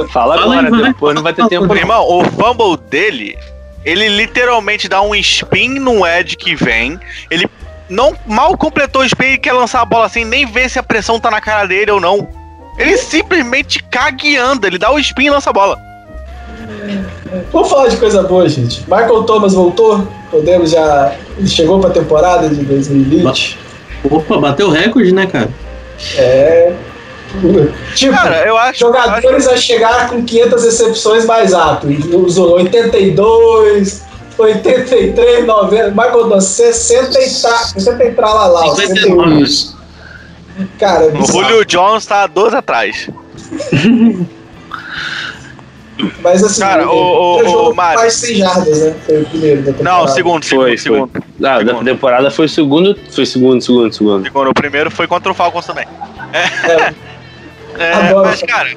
Fala agora, fala depois não vai ter tempo. Irmão, o fumble dele, ele literalmente dá um spin no Ed que vem. Ele não mal completou o spin e quer lançar a bola assim, nem vê se a pressão tá na cara dele ou não. Ele simplesmente caga e anda, ele dá o spin e lança a bola. Vamos falar de coisa boa, gente. Michael Thomas voltou. Podemos já. Ele chegou pra temporada de 2020. Opa, bateu recorde, né, cara? É. Tipo, cara, eu acho, jogadores eu acho... a chegar com 500 recepções mais alto. Usou 82, 83, 90. Michael Thomas, 60 e tá, 60 e tralala. 59. Cara, o Julio Jones tá 12 atrás. Mas assim, Cara, o, o, o Mário. mais 100 jardas, né? Foi o primeiro da temporada. Não, o segundo, segundo, foi, segundo. Foi. Ah, segundo. da temporada foi o segundo, foi segundo, segundo, segundo. Segundo, o primeiro foi contra o Falcons também. É. é. é mas, cara,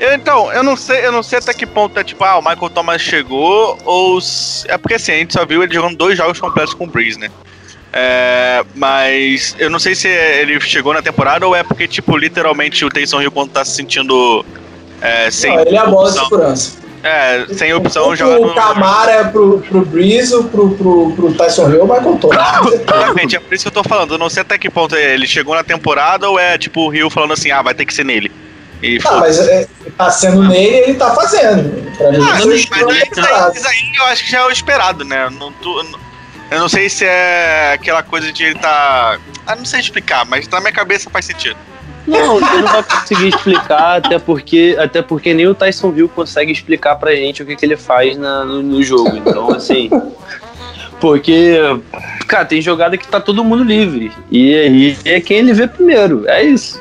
eu, então, eu não sei, eu não sei até que ponto é tipo, ah, o Michael Thomas chegou, ou. É porque assim, a gente só viu ele jogando dois jogos completos com o Breeze, né? É, mas eu não sei se ele chegou na temporada ou é porque, tipo, literalmente o Taysom Hill quando tá se sentindo é, sem. Não, ele é a bola de segurança. É, sem opção jogar no. O Camara é pro, pro Breeze, pro, pro, pro Tyson Hill, mas com todo. Exatamente, é por isso que eu tô falando. Eu não sei até que ponto ele chegou na temporada ou é tipo o Hill falando assim, ah, vai ter que ser nele. E ah, mas é, tá sendo nele ele tá fazendo. Pra mim, ah, mas, mas isso, aí, isso aí eu acho que já é o esperado, né? Não, tu, eu não sei se é aquela coisa de ele tá. Ah, não sei explicar, mas na minha cabeça faz sentido. Não, ele não vai conseguir explicar, até porque, até porque nem o Tyson Hill consegue explicar pra gente o que, que ele faz na, no, no jogo. Então, assim. Porque, cara, tem jogada que tá todo mundo livre. E aí é quem ele vê primeiro. É isso.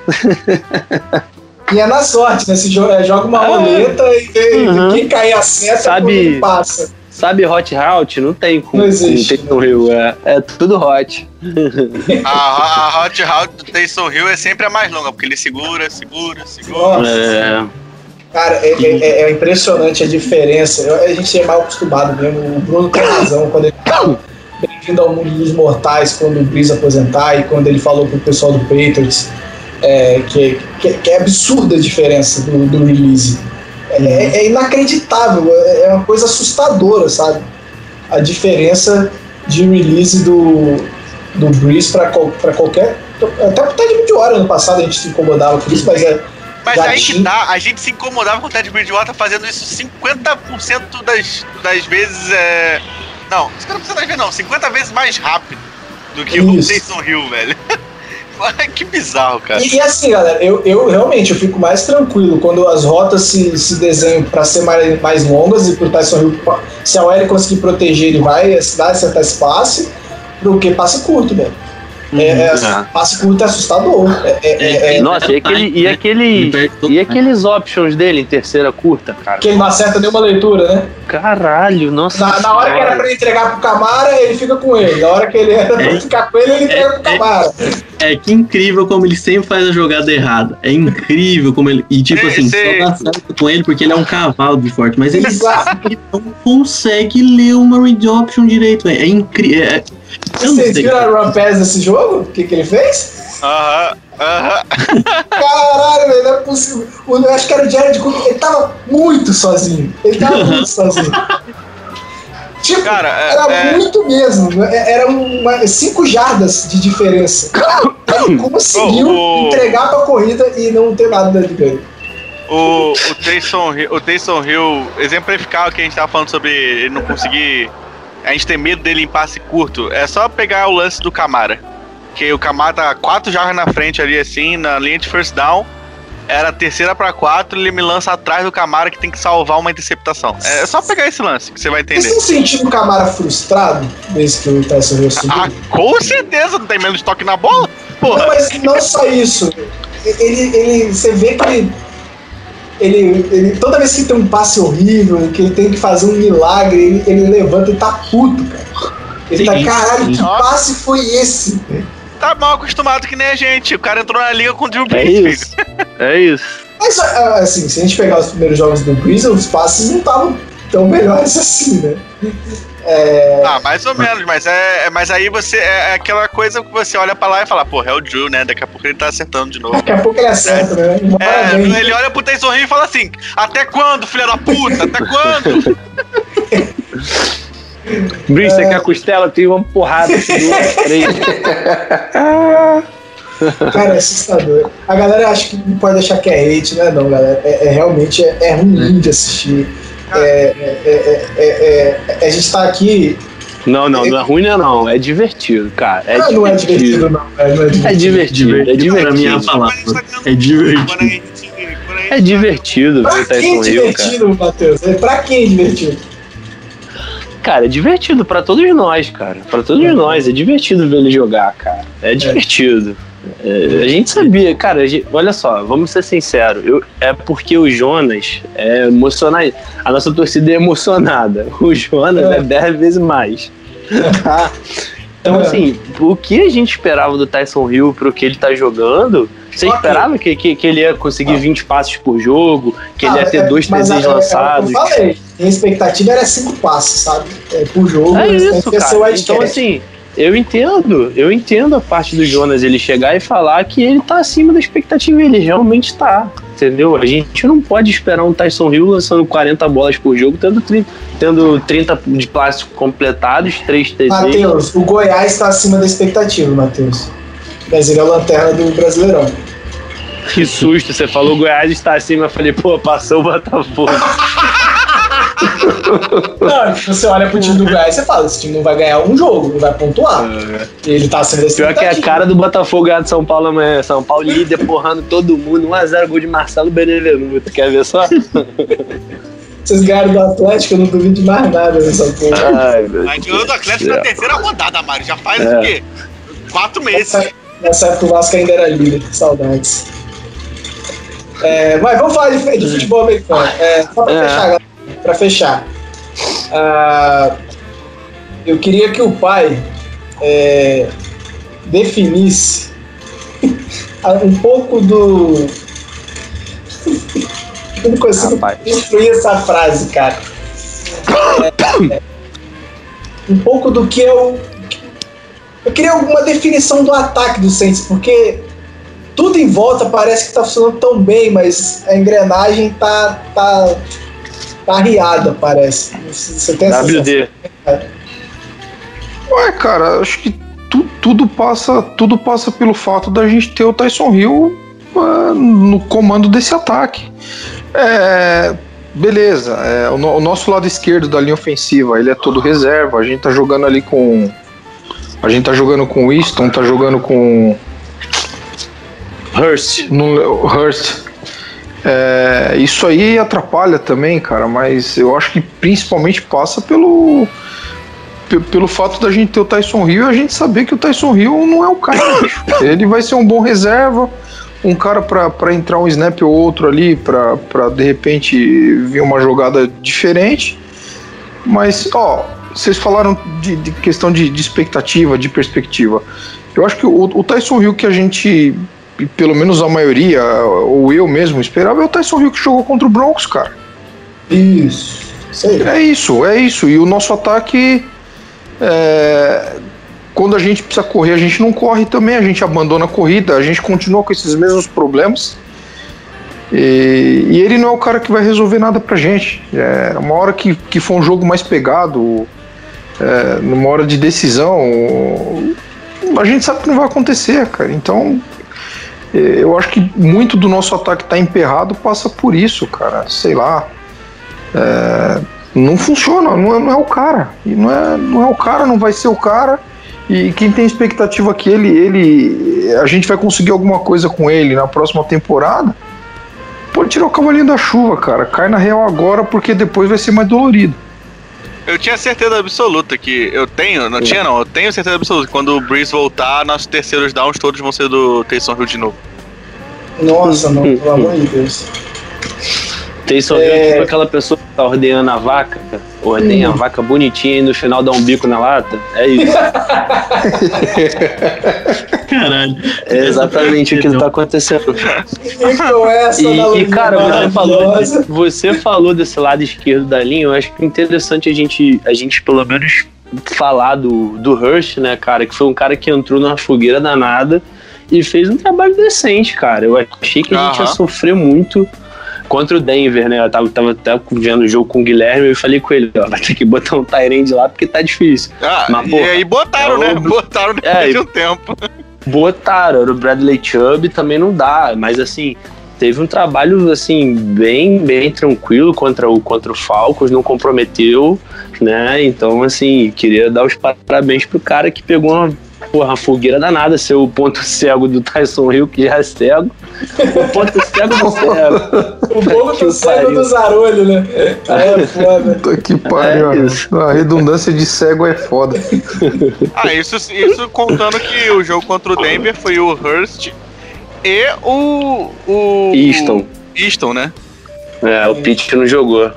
E é na sorte, né? Se joga, joga uma é. roleta e uhum. quem cair acerta, Sabe, passa. Sabe hot route? Não tem com, não existe, com Taysom Hill. É, é tudo hot. a, a hot route do Taysom Hill é sempre a mais longa, porque ele segura, segura, segura. Nossa. É. Cara, é, é, é, impressionante a diferença. Eu, a gente é mal acostumado mesmo. O Bruno tem razão quando ele bem-vindo ao mundo dos mortais quando o Breeze aposentar e quando ele falou pro pessoal do Patriots é, que, que, que, é absurda a diferença do, do release. É, é, inacreditável, é, é uma coisa assustadora, sabe? A diferença de release do, do Breeze para qualquer. Até o Ted Bridgewater ano passado a gente se incomodava com isso, mas é. Mas aí tinha... que tá, a gente se incomodava com o Ted Bridgewater fazendo isso 50% das, das vezes. É... Não, 50% das vezes não, 50 vezes mais rápido do que isso. o Taysom Hill, velho. que bizarro, cara. E, e, assim, galera, eu, eu realmente eu fico mais tranquilo quando as rotas se, se desenham para ser mais, mais longas e pro Tyson Hill, se a OL conseguir proteger, ele vai dar certo espaço, do que passe curto, velho. É, é, uhum. passe curto é assustador. É, é, é, é Nossa, e, aquele, e, aquele, e aqueles options dele em terceira curta, cara? Que ele não acerta nenhuma leitura, né? Caralho, nossa. Na, na hora que era pra ele entregar pro Camara, ele fica com ele. Na hora que ele era pra ficar com ele, ele entrega pro Camara. É, que incrível como ele sempre faz a jogada errada. É incrível como ele. E tipo assim, só dá certo com ele porque ele é um cavalo de forte, mas ele, ele não consegue ler uma read option direito, É incrível. É, vocês viram a Run Pass desse jogo? O que, que ele fez? Aham, Caralho, velho, não é possível. eu acho que era o Jared Cook, ele tava muito sozinho. Ele tava muito sozinho. Tipo, Cara, é, era é... muito mesmo. É, era uma, cinco jardas de diferença. Ele conseguiu oh, oh. entregar pra corrida e não ter nada de ganho. O, o, Taysom, o Taysom Hill exemplificar o que a gente tava falando sobre ele não conseguir a gente tem medo dele em passe curto, é só pegar o lance do Camara. Que o Camara tá quatro jardas na frente ali, assim, na linha de first down. Era terceira para quatro, ele me lança atrás do Camara que tem que salvar uma interceptação. É só pegar esse lance que você vai entender. Você sentindo o Camara frustrado desde que o Tyson Hill Ah, com certeza, não tem menos toque na bola? Porra. Não, mas não só isso. Ele, ele, você vê que ele ele, ele, toda vez que tem um passe horrível, que ele tem que fazer um milagre, ele, ele levanta e tá puto, cara. Ele tá, sim, tá, caralho, sim. que passe foi esse? Tá mal acostumado que nem a gente. O cara entrou na liga com o Drew Brees. É isso. é isso. Mas, assim, se a gente pegar os primeiros jogos do Brees, os passes não estavam tão melhores assim, né? É... Ah, mais ou menos, mas é, é mas aí você é, é aquela coisa que você olha pra lá e fala, porra, é o Drew, né? Daqui a pouco ele tá acertando de novo. Daqui a pouco ele acerta, é. né? É, ele olha pro Taysom Hill e fala assim: até quando, filha da puta? Até quando? Brice, você quer costela? Tem uma porrada, duas, três. Cara, é assustador. A galera acha que não pode achar que é hate, né? Não, galera. É, é realmente é, é ruim de assistir. É, é, é, a gente tá aqui. Não, não, não é ruim, não, não. É divertido, cara. É ah, divertido. não é divertido, não. É, divertido. É divertido. Pra mim é a palavra. É divertido. É divertido. Pra quem é divertido, Matheus? Pra quem é divertido? Cara, é divertido pra todos nós, cara. Pra todos nós. É divertido ver ele jogar, cara. É divertido. É, a gente sabia, cara, gente, olha só, vamos ser sinceros, eu, é porque o Jonas é emocionado, a nossa torcida é emocionada, o Jonas é, é dez vezes mais. Tá? Então, é. assim, o que a gente esperava do Tyson Hill pro que ele tá jogando, você okay. esperava que, que, que, ele ia conseguir ah. 20 passes por jogo, que ah, ele ia ter é, dois, é, lançados? eu falei, a expectativa era cinco passes, sabe? É, por jogo. É isso, cara. Então, assim, eu entendo, eu entendo a parte do Jonas ele chegar e falar que ele tá acima da expectativa, ele realmente tá, entendeu? A gente não pode esperar um Tyson Hill lançando 40 bolas por jogo, tendo 30, tendo 30 de plásticos completados, 3 TD. Matheus, o Goiás tá acima da expectativa, Matheus. Mas ele é a lanterna do Brasileirão. Que susto, você falou Goiás está acima, eu falei, pô, passou o Botafogo. Não, você olha pro time do Goiás e você fala, esse time não vai ganhar um jogo, não vai pontuar. É. Ele tá sendo esse Pior que é a cara do Botafogo ganhar de São Paulo amanhã. São Paulo líder, porrando todo mundo. 1x0 gol de Marcelo Benevenuto. Quer ver só? Vocês ganharam do Atlético, eu não duvido de mais nada nessa porra. Ai, Mas ganhou do Atlético na terceira rodada, Mário. Já faz é. o quê? Quatro meses. Nessa, época o Vasco ainda era líder. Saudades. É, mas vamos falar de, de futebol americano. É, só pra é. fechar, galera para fechar, uh, eu queria que o pai é, definisse um pouco do. eu não consigo construir essa frase, cara. É, um pouco do que eu. Eu queria alguma definição do ataque do Saints, porque tudo em volta parece que está funcionando tão bem, mas a engrenagem tá, tá tá arriada, parece. Você tem essa WD. Ué, cara, acho que tu, tudo passa tudo passa pelo fato da gente ter o Tyson Hill uh, no comando desse ataque. É, beleza, é, o, o, nosso lado esquerdo da linha ofensiva, ele é todo reserva. A gente tá jogando ali com. A gente tá jogando com o Easton, tá jogando com. Hurst. No, Hurst. É, isso aí atrapalha também, cara, mas eu acho que principalmente passa pelo pelo fato da gente ter o Tyson Hill e a gente saber que o Tyson Hill não é o cara. Ele vai ser um bom reserva, um cara para entrar um snap ou outro ali, para de repente vir uma jogada diferente. Mas, ó, vocês falaram de, de questão de, de, expectativa, de perspectiva. Eu acho que o, o Tyson Hill que a gente, pelo menos a maioria, ou eu mesmo esperava, é o Tyson Hill que jogou contra o Broncos, cara. Isso. É isso, é isso. E o nosso ataque. É, quando a gente precisa correr, a gente não corre também, a gente abandona a corrida, a gente continua com esses mesmos problemas. E, e ele não é o cara que vai resolver nada pra gente. É, uma hora que, que for um jogo mais pegado, é, numa hora de decisão, a gente sabe que não vai acontecer, cara. Então, é, eu acho que muito do nosso ataque tá emperrado passa por isso, cara. Sei lá. É, não funciona, não é, não é o cara. E não é, não é o cara, não vai ser o cara. E quem tem expectativa que ele, ele, a gente vai conseguir alguma coisa com ele na próxima temporada, pode tirar o cavalinho da chuva, cara. Cai na real agora porque depois vai ser mais dolorido. Eu tinha certeza absoluta que eu tenho, não tinha não, eu tenho certeza absoluta que quando o Breeze voltar, nossos terceiros downs todos vão ser do Taysom Hill de novo. Nossa, não, pelo amor de Deus. Taysom Hill é tipo aquela pessoa que tá ordenhando a vaca, ordenha hum. a vaca bonitinha e no final dá um bico na lata. É isso. Caralho. É exatamente o que tá acontecendo. E, e cara, você falou, você falou desse lado esquerdo da linha, eu acho que é interessante a gente, a gente pelo menos falar do, do Hurst, né, cara, que foi um cara que entrou numa fogueira danada e fez um trabalho decente, cara. Eu achei que a gente ia sofrer muito contra o Denver, né? Eu tava, tava até vendo o jogo com o Guilherme e falei com ele, ó, vai ter que botar um Tyrande lá porque tá difícil. Ah, Mas, e aí botaram, é né? Botaram depois é, de um tempo. Botaram, era o Bradley Chubb também não dá, mas assim, teve um trabalho assim bem bem tranquilo contra o contra o Falcons, não comprometeu, né? Então assim, queria dar os parabéns pro cara que pegou uma porra, fogueira danada ser o ponto cego do Tyson Hill, que já é cego. O ponto cego do cego. O ponto cego do Zarolho, né? É foda. Puta que pariu. É a redundância de cego é foda. Ah, isso, isso contando que o jogo contra o Denver foi o Hurst e o. o Easton. Easton, né? É, o Pitt não jogou.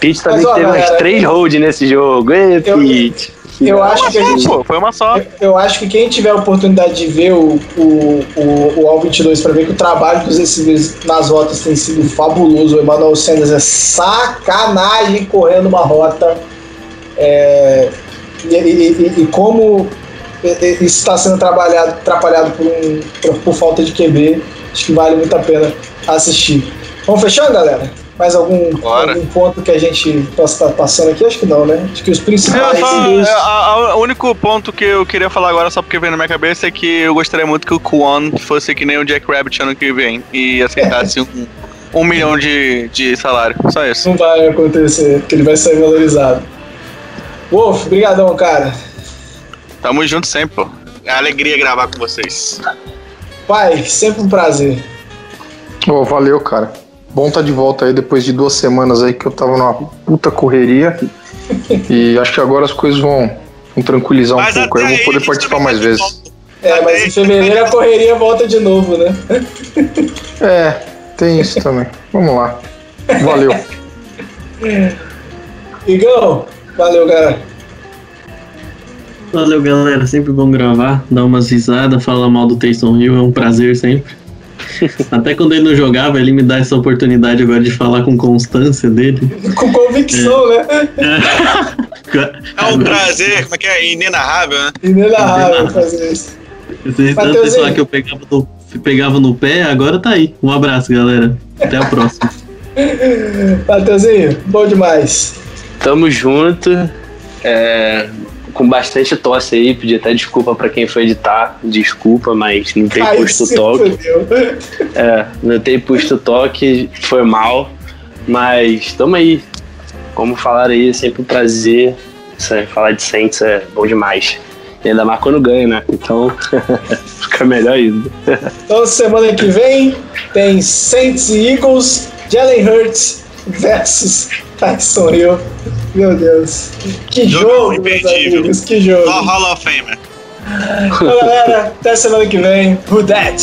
Pitt também Mas, ó, teve umas três hold nesse jogo. Ei, Pitt. Eu acho que a gente, pô, foi uma só. Eu, eu, acho que quem tiver a oportunidade de ver o, o, o, o All 22 para ver que o trabalho dos receivers nas rotas tem sido fabuloso. O Emmanuel Sanders é sacanagem correndo uma rota. É, e, e, e, como isso está sendo trabalhado, atrapalhado por, um, por, por falta de QB, acho que vale muito a pena assistir. Vamos fechando, galera? Mais algum, algum ponto que a gente possa estar passando aqui? Acho que não, né? Acho que os principais. É, o único ponto que eu queria falar agora, só porque veio na minha cabeça, é que eu gostaria muito que o Kwon fosse que nem o Jack Rabbit ano que vem e aceitasse um, um milhão de, de salário. Só isso. Não vai acontecer, porque ele vai ser valorizado. Wolf, brigadão, cara. Tamo junto sempre, pô. É alegria gravar com vocês. Pai, sempre um prazer. Oh, valeu, cara. Bom estar tá de volta aí depois de duas semanas aí que eu tava numa puta correria. e acho que agora as coisas vão, vão tranquilizar um mas pouco. Aí eu vou poder participar mais vezes. É, mas em fevereiro a correria volta de novo, né? é, tem isso também. Vamos lá. Valeu. Igão, valeu, galera. Valeu, galera. Sempre bom gravar, dar umas risadas, falar mal do Taysom Hill, é um prazer sempre. Até quando ele não jogava, ele me dá essa oportunidade agora de falar com constância dele. Com convicção, é. né? É. é um prazer, como é que é? Inenarrável, né? Inenarrável fazer isso. Vocês tanto pessoal que eu pegava no, pegava no pé, agora tá aí. Um abraço, galera. Até a próxima. Mateuzinho, bom demais. Tamo junto. É, com bastante tosse aí, pedi até desculpa para quem foi editar, desculpa, mas não tem posto toque. É, não tem posto toque, foi mal, mas tamo aí. Como falaram aí, é sempre um prazer. Falar de Saints é bom demais. E ainda mais quando ganha, né? Então fica melhor ainda. Então semana que vem tem Saints e Eagles, Jalen Hurts versus Tyson Hill. Meu Deus. Que Jogão jogo, meus amigos. Que jogo. Só Hall of Famer. Então, galera, até semana que vem. Who that?